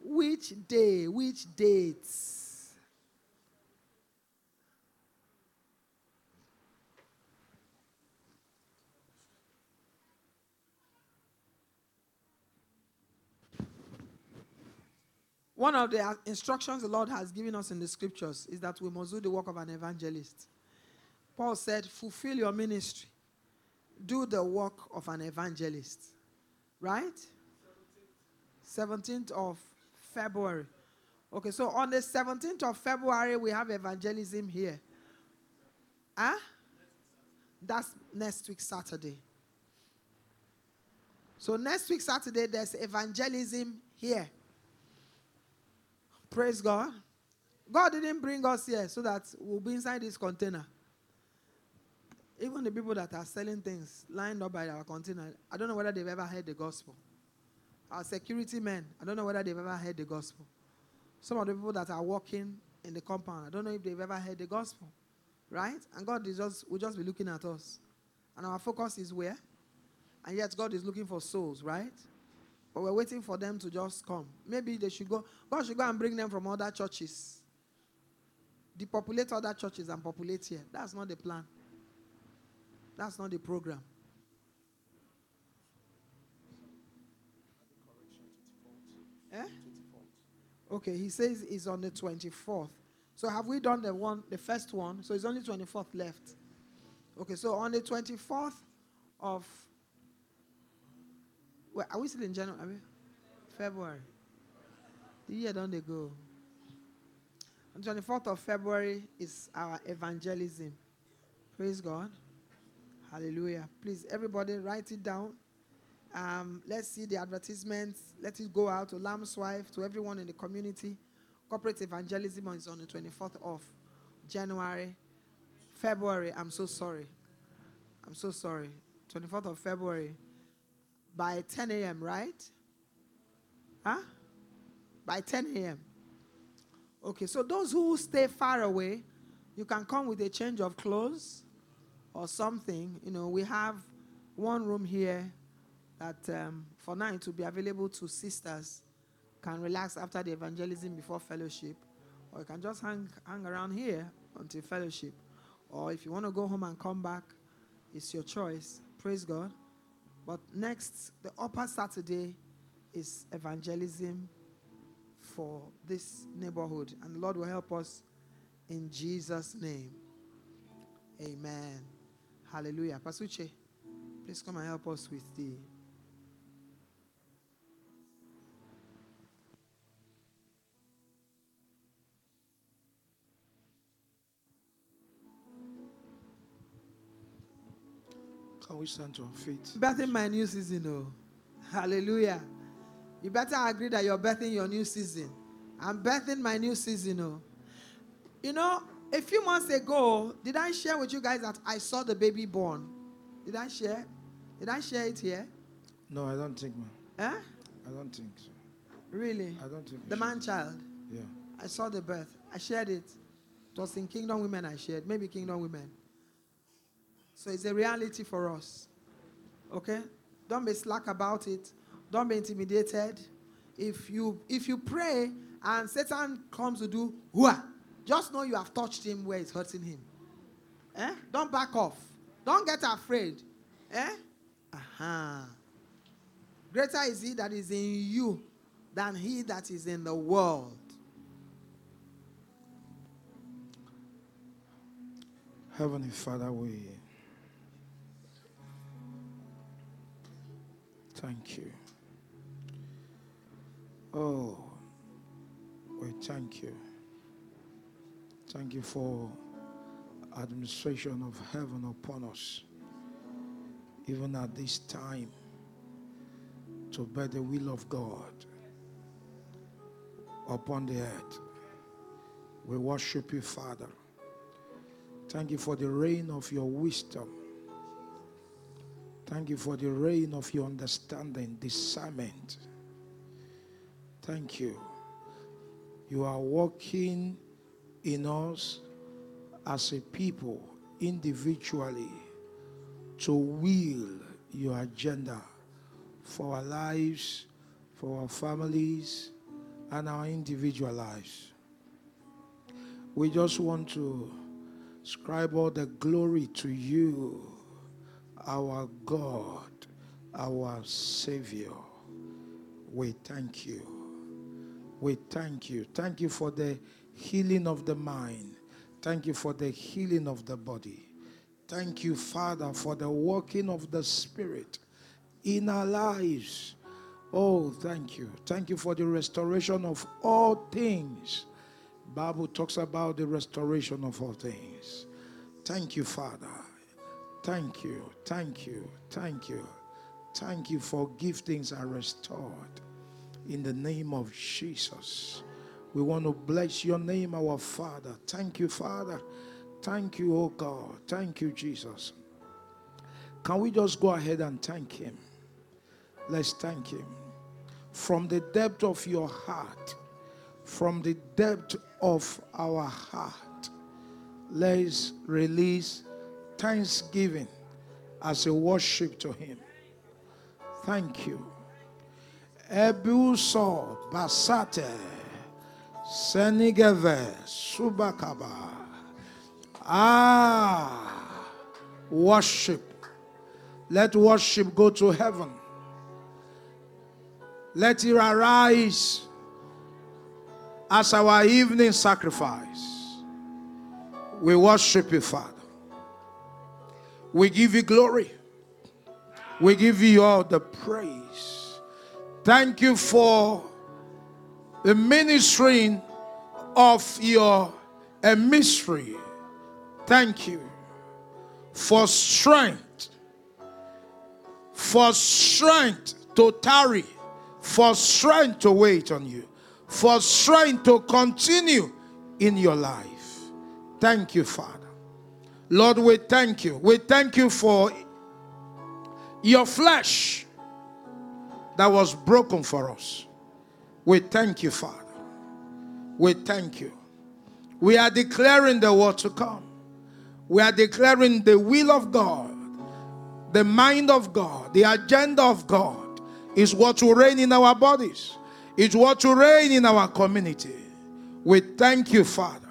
Which day? Which dates? One of the instructions the Lord has given us in the scriptures is that we must do the work of an evangelist. Paul said, Fulfill your ministry, do the work of an evangelist. Right? 17th of February. Okay, so on the 17th of February, we have evangelism here. Huh? That's next week, Saturday. So next week, Saturday, there's evangelism here. Praise God. God didn't bring us here so that we'll be inside this container. Even the people that are selling things lined up by our container, I don't know whether they've ever heard the gospel. Our security men, I don't know whether they've ever heard the gospel. Some of the people that are walking in the compound, I don't know if they've ever heard the gospel. Right? And God is just will just be looking at us. And our focus is where? And yet God is looking for souls, right? But we're waiting for them to just come. Maybe they should go. God should go and bring them from other churches. Depopulate other churches and populate here. That's not the plan. That's not the program. Eh? Okay, he says it's on the 24th. So have we done the one, the first one? So it's only 24th left. Okay, so on the 24th of well, are we still in January? February. The year don't they go? On 24th of February is our evangelism. Praise God. Hallelujah. Please, everybody, write it down. Um, let's see the advertisements. Let it go out to Lamb's wife, to everyone in the community. Corporate evangelism is on the 24th of January. February, I'm so sorry. I'm so sorry. 24th of February by 10 a.m., right? Huh? By 10 a.m. Okay, so those who stay far away, you can come with a change of clothes or something. You know, we have one room here that um, for now it will be available to sisters can relax after the evangelism before fellowship or you can just hang, hang around here until fellowship or if you want to go home and come back it's your choice praise god but next the upper saturday is evangelism for this neighborhood. And the Lord will help us in Jesus' name. Amen. Hallelujah. Pasuche, please come and help us with the. Can we stand to our feet? Birthing my new season, oh. Hallelujah. You better agree that you're birthing your new season. I'm birthing my new season, oh. You know, a few months ago, did I share with you guys that I saw the baby born? Did I share? Did I share it here? No, I don't think, man. Eh? I don't think so. Really? I don't think. The man child. Yeah. I saw the birth. I shared it. It was in Kingdom Women I shared. Maybe Kingdom Women. So it's a reality for us. Okay? Don't be slack about it. Don't be intimidated. If you if you pray and Satan comes to do whoa, just know you have touched him where it's hurting him. Eh? Don't back off. Don't get afraid. Eh? Aha. Greater is he that is in you than he that is in the world. Heavenly Father, we thank you. Oh, we thank you. Thank you for administration of heaven upon us, even at this time, to bear the will of God upon the earth. We worship you, Father. Thank you for the reign of your wisdom. Thank you for the rain of your understanding, discernment. Thank you. You are working in us as a people, individually, to will your agenda for our lives, for our families, and our individual lives. We just want to ascribe all the glory to you, our God, our Savior. We thank you. We thank you. Thank you for the healing of the mind. Thank you for the healing of the body. Thank you, Father, for the working of the Spirit in our lives. Oh, thank you. Thank you for the restoration of all things. Bible talks about the restoration of all things. Thank you, Father. Thank you. Thank you. Thank you. Thank you for giftings are restored in the name of Jesus. We want to bless your name, our Father. Thank you, Father. Thank you, oh God. Thank you, Jesus. Can we just go ahead and thank Him? Let's thank Him. From the depth of your heart, from the depth of our heart, let's release thanksgiving as a worship to Him. Thank you. Ebuso Basate Senigeve Subakaba. Ah, worship. Let worship go to heaven. Let it arise as our evening sacrifice. We worship you, Father. We give you glory. We give you all the praise. Thank you for the ministering of your a mystery. Thank you for strength, for strength to tarry, for strength to wait on you, for strength to continue in your life. Thank you, Father. Lord, we thank you. We thank you for your flesh that was broken for us. We thank you, Father. We thank you. We are declaring the word to come. We are declaring the will of God, the mind of God, the agenda of God is what will reign in our bodies, is what will reign in our community. We thank you, Father.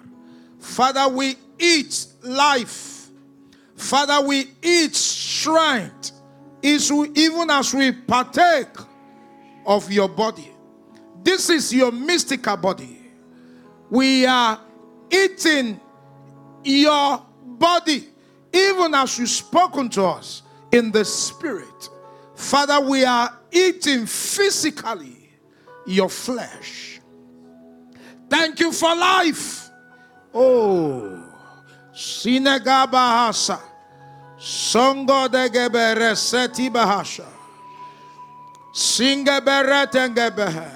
Father, we eat life. Father, we eat strength. Is even as we partake of your body, This is your mystical body. We are eating your body, even as you've spoken to us in the spirit. Father, we are eating physically your flesh. Thank you for life. Oh, Sinegabahasa. Songo de gebere seti bahasha. Singebere tengebehe.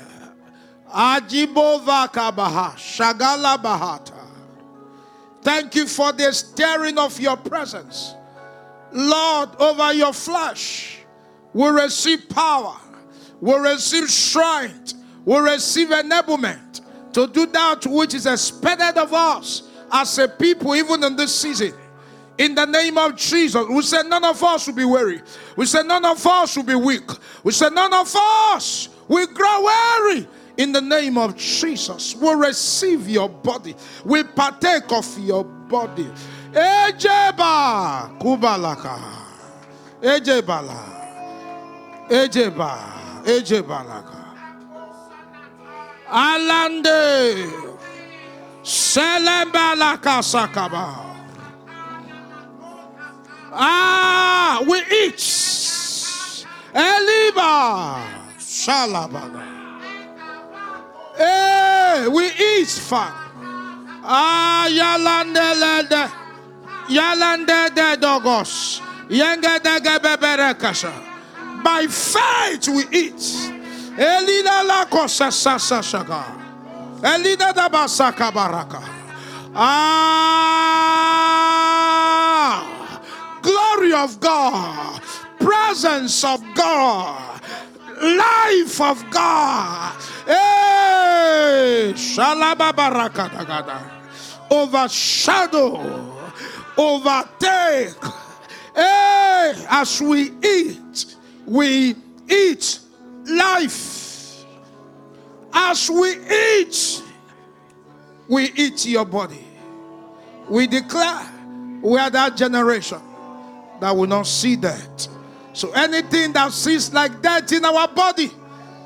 Ajibova kabaha. Shagala bahata. Thank you for the stirring of your presence. Lord, over your flesh, we receive power, we receive strength, we receive enablement to do that which is expected of us as a people, even in this season. In the name of Jesus, we said none of us will be weary. We said none of us will be weak. We said none of us will grow weary. In the name of Jesus, we receive your body. We partake of your body. Ejeba kubalaka. Ejebala. Ejeba. Ejebalaka. Alande. Selembalaka sakaba. Ah, we eat. Eliba. Shalabala. Hey, we eat fat. Ah, yalande lede. Yalande de dogos. Yenge de beberekasha. By faith we eat. Elina la cosa sasa shaga. Elina da basaka baraka. Ah, glory of God, presence of God, life of God. Hey, shalaba baraka dagada. Overshadow, overtake. Hey, as we eat, we eat life. As we eat, we eat your body. We declare we are that generation that will not see that. So anything that sees like that in our body,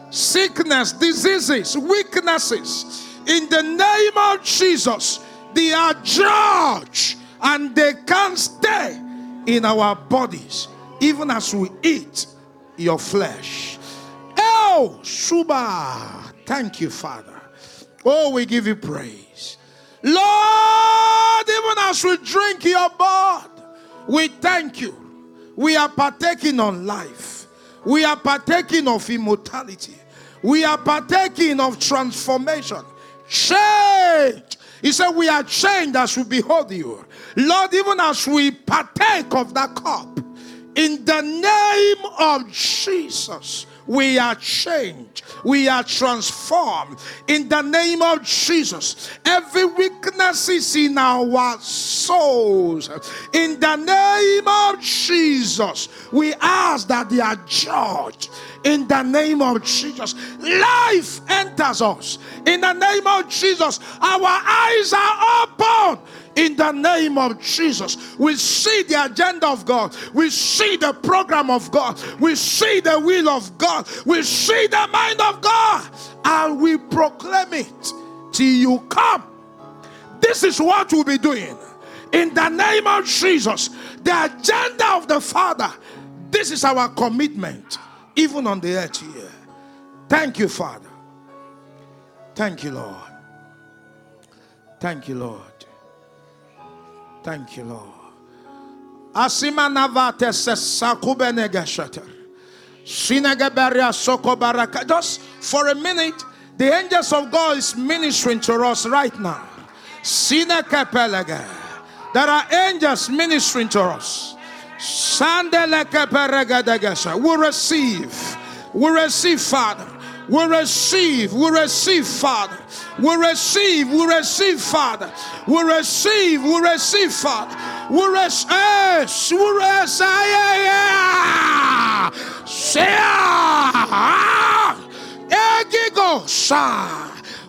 sickness, diseases, weaknesses, in the name of Jesus, they are judged and they can't stay in our bodies, even as we eat your flesh. Oh, Shuba, thank you, Father. Oh, we give you praise. Lord, even as we drink your blood, we thank you. We are partaking on life. We are partaking of immortality. We are partaking of transformation. Change. He said, We are changed as we behold you. Lord, even as we partake of that cup, in the name of Jesus, we are changed. We are transformed. In the name of Jesus, every weakness is in our souls. In the name of Jesus, we ask that they are judged. In the name of Jesus, life enters us. In the name of Jesus, our eyes are open in the name of Jesus. We see the agenda of God, we see the program of God, we see the will of God, we see the mind of God, and we proclaim it till you come. This is what we'll be doing in the name of Jesus. The agenda of the Father, this is our commitment, even on the earth here. Thank you, Father. Thank you, Lord. Thank you, Lord. Thank you, Lord. Asima navate sesakubene gesheter. Sinegeberia sokobaraka. Just for a minute, the angels of God is ministering to us right now. Sinekepelege. There are angels ministering to us. We receive. We receive, Father. We receive, we receive, Father. We receive, we receive, Father. We receive, we receive, Father. We receive, we receive, ah, yeah, yeah. Oh,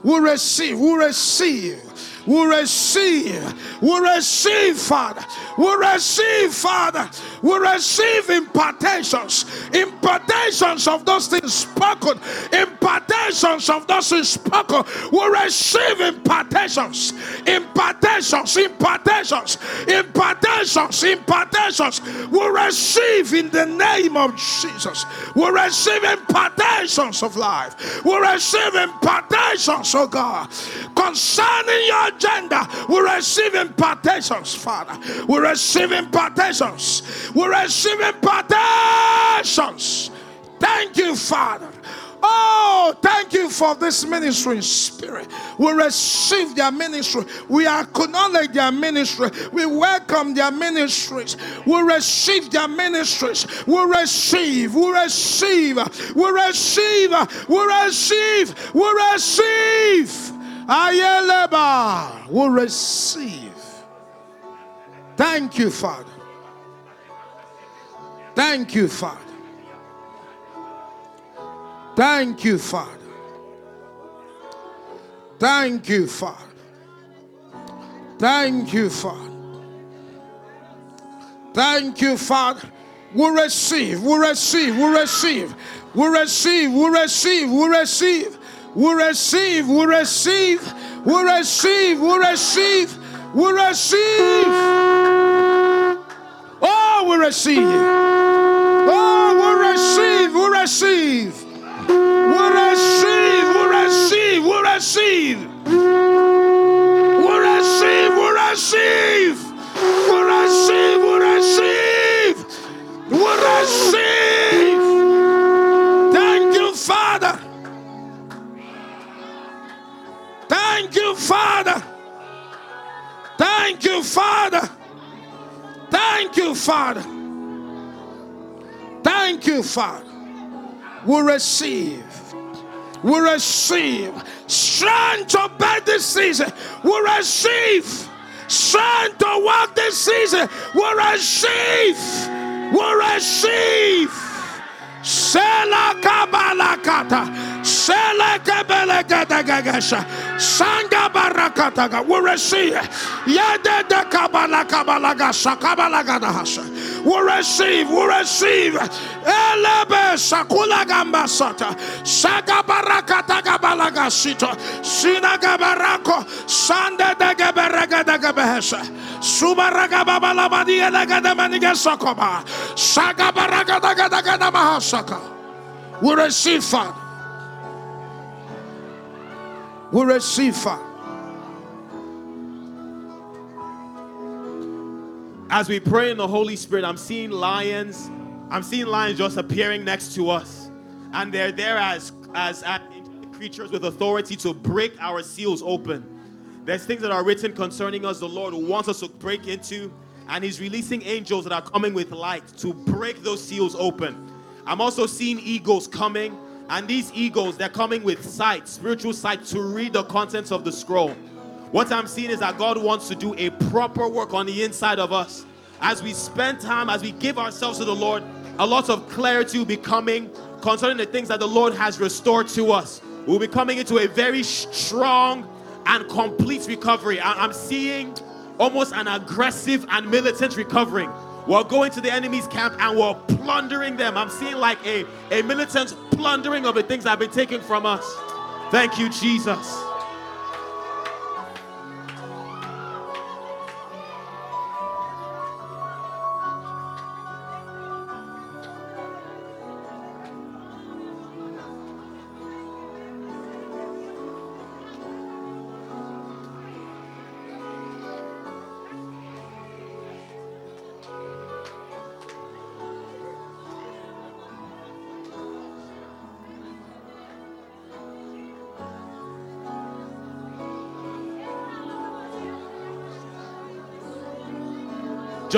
we receive, we receive, We receive. We receive, Father. We receive, Father. We receive impartations. Impartations of those things spoken. Impartations of those things spoken. We receive impartations. Impartations. Impartations. Impartations. Impartations. We receive in the name of Jesus. We receive impartations of life. We receive impartations, oh God. Concerning your agenda, we receive impartations, Father. We receive impartations. We receive impartations. Thank you, Father. Oh, thank you for this ministry in spirit. We receive their ministry. We acknowledge their ministry. We welcome their ministries. We receive their ministries. We receive. We receive. We receive. We receive. We receive. Ayeleba. We receive. Thank you, Father. Thank you, Father. Thank you, Father. Thank you, Father. Thank you, Father. Thank you, Father. We receive, we receive, we receive, we receive, we receive, we receive, we receive, we receive, we receive, we receive, we receive. Oh, we receive. Oh, we receive, we receive. We receive, we receive, we receive. We receive, we receive. We receive, we receive. We receive. Thank you, Father. Thank you, Father. Thank you, Father. Thank you, Father. We receive. We receive strength to bear this season. We receive strength to walk this season. We receive. We receive. Sela kabalakata. Sela kabelagadagasha. Sanga barakataga. We receive. Yada de kabala kabalagasha kabalagadahasha will receive, will receive. Elebe sakula gamba sata, sagabaraka tagabalaga sito, sinagabarako, sande degeberaga degebehesa, subaraga babalabadi elegademaniga sokoba, sagabaraga dagadagadamahasaka. We receive, Father. We receive, Father. As we pray in the Holy Spirit, I'm seeing lions. I'm seeing lions just appearing next to us. And they're there as, as, as creatures with authority to break our seals open. There's things that are written concerning us, the Lord wants us to break into, and He's releasing angels that are coming with light to break those seals open. I'm also seeing eagles coming, and these eagles, they're coming with sight, spiritual sight, to read the contents of the scroll. What I'm seeing is that God wants to do a proper work on the inside of us. As we spend time, as we give ourselves to the Lord, a lot of clarity will be coming concerning the things that the Lord has restored to us. We'll be coming into a very strong and complete recovery. I'm seeing almost an aggressive and militant recovering. We're going to the enemy's camp and we're plundering them. I'm seeing like a, a militant plundering of the things that have been taken from us. Thank you, Jesus.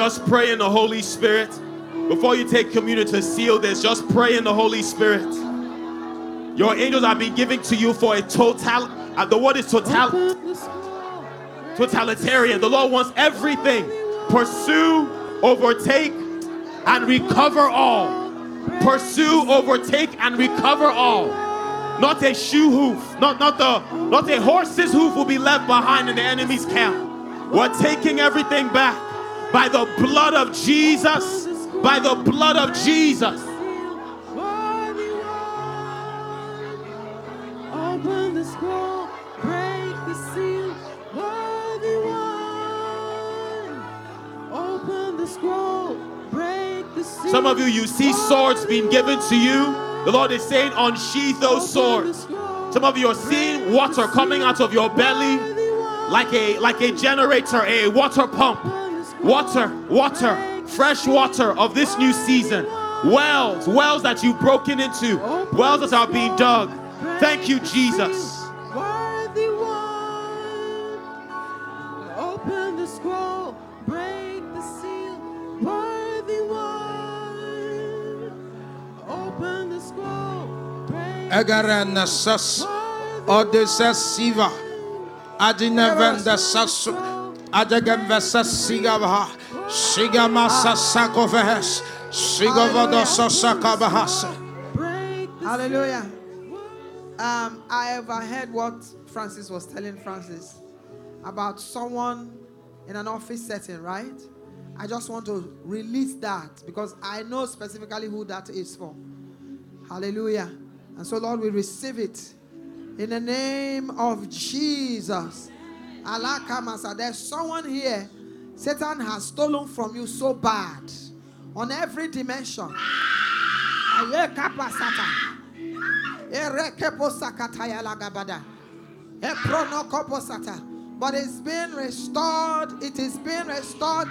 Just pray in the Holy Spirit. Before you take communion to seal this, just pray in the Holy Spirit. Your angels are being given to you for a total, uh, the word is total, totalitarian. The Lord wants everything. Pursue, overtake, and recover all. Pursue, overtake, and recover all. Not a shoe hoof, not, not, the, not a horse's hoof will be left behind in the enemy's camp. We're taking everything back by the blood of Jesus. By the blood of Jesus. Open the scroll, break the seal. Worthy one. Open the scroll, break the seal. Some of you, you see swords being given to you. The Lord is saying, unsheath those swords. Some of you are seeing water coming out of your belly like a like a generator, a water pump. Water, water, fresh water of this new season. Wells, wells that you've broken into, wells that are being dug. Thank you, Jesus. Worthy one. Open the scroll, break the seal. Worthy one. Open the scroll, break Egarana sas odessa siva adinavenda sasu adagamvesa sigavaha sigamasa sakovehes sigavodosa sakabahas. break the Hallelujah. Um, I overheard what Francis was telling Francis about someone in an office setting, right? I just want to release that because I know specifically who that is for. Hallelujah. And so, Lord, we receive it in the name of Jesus. Allah Kamasa. There's someone here, Satan has stolen from you so bad on every dimension. Aye, kapasata. Erekeposakataya lagabada. Epronokoposata. But it's been restored. It is being restored.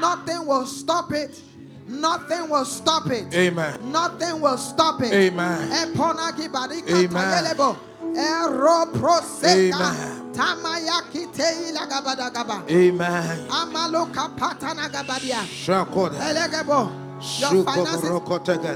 Nothing will stop it. Nothing will stop it. Amen. Nothing will stop it. Amen. Amen. tayelebo. Ero proseka. Amen. Tamayaki teila gabada gaba. Amen. Amaloka patana gabadia. Shakoda. Elegebo. Your finances Shukobrokotega.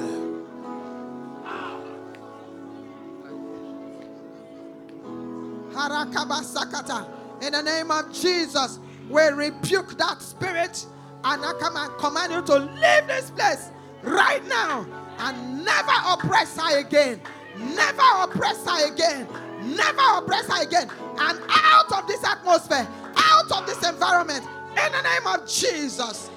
Harakabasakata. In the name of Jesus, we rebuke that spirit and I come and command you to leave this place right now and never oppress her again. Never oppress her again. Never oppress her again. And out of this atmosphere, out of this environment, in the name of Jesus.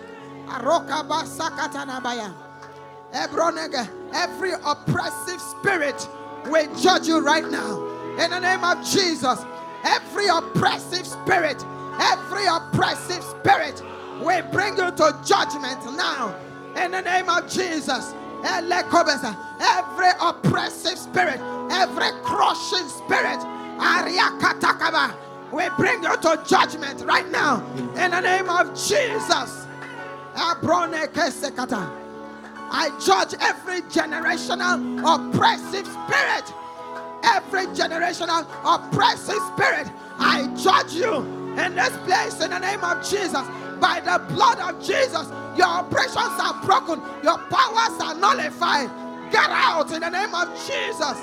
Every oppressive spirit will judge you right now. In the name of Jesus, every oppressive spirit, every oppressive spirit will bring you to judgment now. In the name of Jesus, every oppressive spirit, every crushing spirit, Ariakatakaba, will bring you to judgment right now. In the name of Jesus. I judge every generational oppressive spirit. Every generational oppressive spirit. I judge you in this place in the name of Jesus. By the blood of Jesus, your oppressions are broken, your powers are nullified. Get out in the name of Jesus.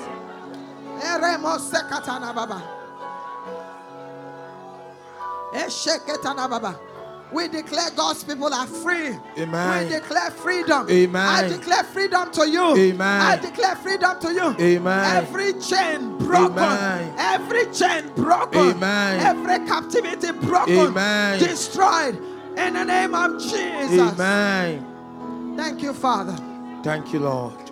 We declare God's people are free. Amen. We declare freedom. Amen. I declare freedom to you. Amen. I declare freedom to you. Amen. Every chain broken. Amen. Every chain broken. Amen. Every captivity broken. Amen. Destroyed. In the name of Jesus. Amen. Thank you, Father. Thank you, Lord.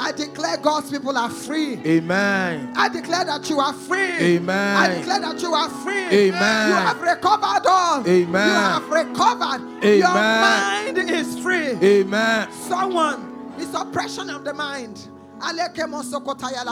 I declare God's people are free. Amen. I declare that you are free. Amen. I declare that you are free. Amen. You have recovered all. Amen. You have recovered. Amen. Your mind is free. Amen. Someone is oppression of the mind. Aleke mosokotaya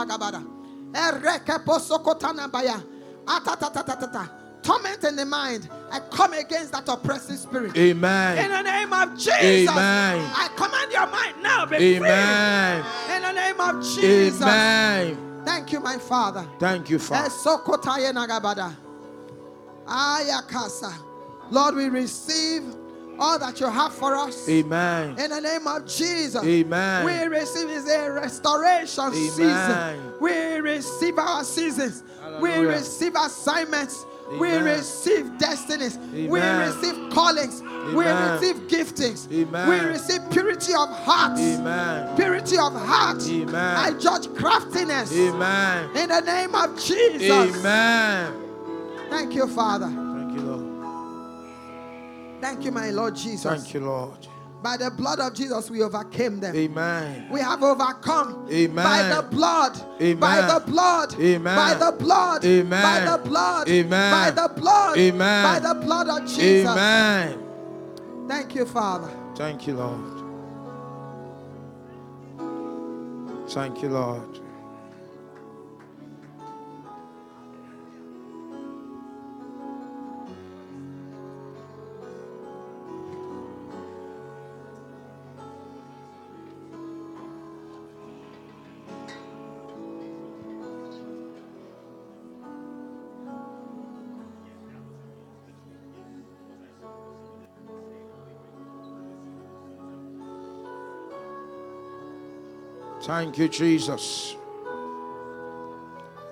Torment in the mind. I come against that oppressive spirit. Amen. In the name of Jesus. Amen. I command your mind now be Amen. free. In the name of Jesus. Amen. Thank you, my Father. Thank you, Father. Esokotaye nagabada. Ayakasa. Lord, we receive all that you have for us. Amen. In the name of Jesus. Amen. We receive is a restoration Amen. season. We receive our seasons. We receive assignments. We receive destinies. We receive callings. We receive giftings. Amen. We receive purity of heart. Amen. Purity of heart. Amen. I judge craftiness. Amen. In the name of Jesus. Amen. Thank you, Father. Thank you, Lord. Thank you, my Lord Jesus. Thank you, Lord. By the blood of Jesus, we overcame them. Amen. We have overcome Amen. by the blood, Amen. by the blood, Amen. by the blood, Amen. by the blood, Amen. by the blood, Amen. by the blood of Jesus. Amen. Thank you, Father. Thank you, Lord. Thank you, Lord. Thank you, Jesus.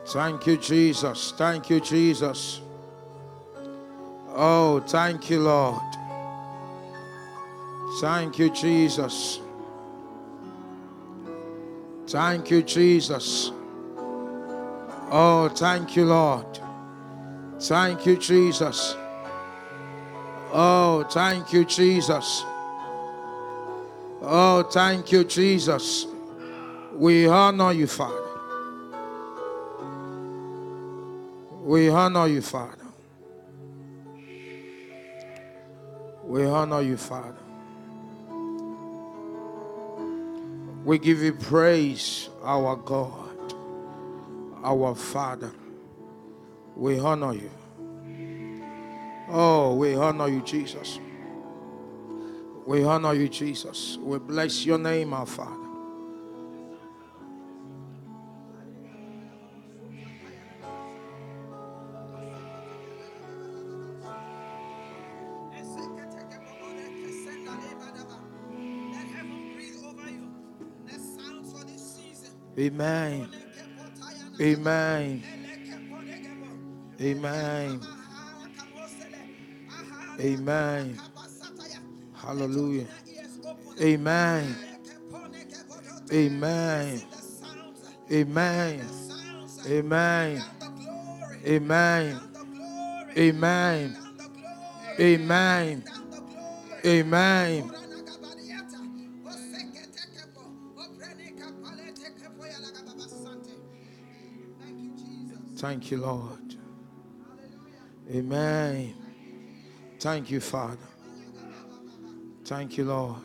Thank you, Jesus. Thank you, Jesus. Oh, thank you, Lord. Thank you, Jesus. Thank you, Jesus. Oh, thank you, Lord. Thank you, Jesus. Oh, thank you, Jesus. Oh, thank you, Jesus. We honor you, Father. We honor you, Father. We honor you, Father. We give you praise, our God, our Father. We honor you. Oh, we honor you, Jesus. We honor you, Jesus. We bless your name, our Father. Amen. Amen. Amen. Amen. Hallelujah. Amen. Amen. Amen. Amen. Amen. Amen. Amen. Amen. Thank you, Lord. Amen. Thank you, Father. Thank you, Lord.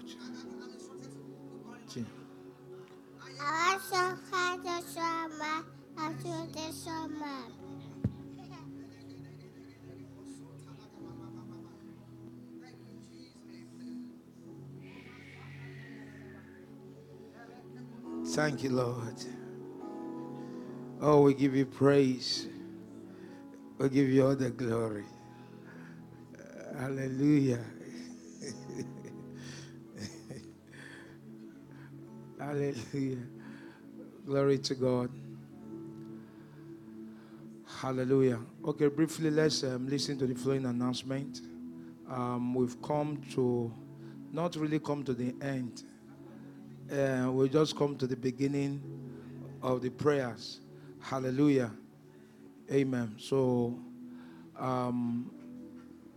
Thank you, Lord. Oh, we give you praise. We give you all the glory. Hallelujah. Hallelujah. Glory to God. Hallelujah. Okay, briefly, let's um, listen to the following announcement. Um, we've come to, not really come to the end. Uh, we just come to the beginning of the prayers. Hallelujah. Amen. So, um,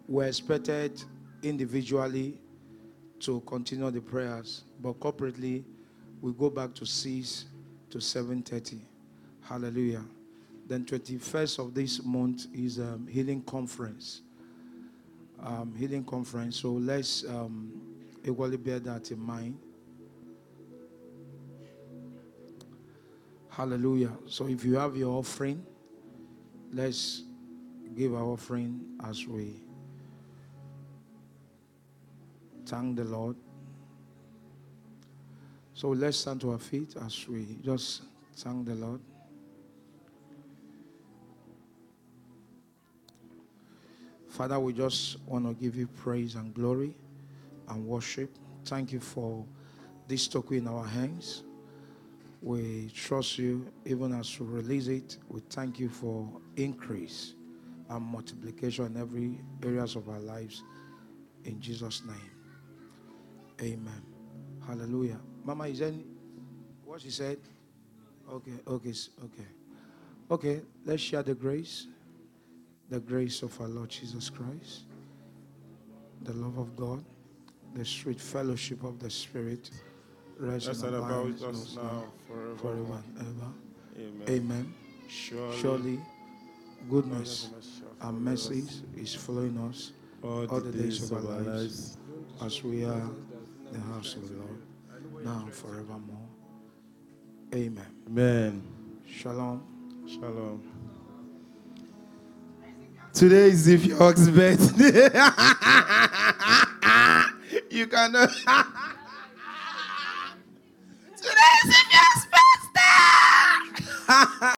we're expected individually to continue the prayers, but corporately, we go back to 6 to 7.30. Hallelujah. Then 21st of this month is um, healing conference. Um, healing conference. So let's um, equally bear that in mind. Hallelujah. So if you have your offering, let's give our offering as we thank the Lord. So let's stand to our feet as we just thank the Lord. Father, we just want to give you praise and glory and worship. Thank you for this token in our hands. We trust you even as we release it. We thank you for increase. and multiplication in every areas of our lives. In Jesus' name. Amen. Hallelujah. Mama, is any what she said? Okay, okay, okay. Okay, let's share the grace. The grace of our Lord Jesus Christ, the love of God, the sweet fellowship of the Spirit rest and abide abide with with us now, forever. forever and ever. Amen. Amen. Surely, Surely, goodness and mercy is following us all, all the days of our lives as we are in the house of the Lord, now and forevermore. Amen. Amen. Shalom. Shalom. Today is if your birthday. you cannot. Is if your birthday.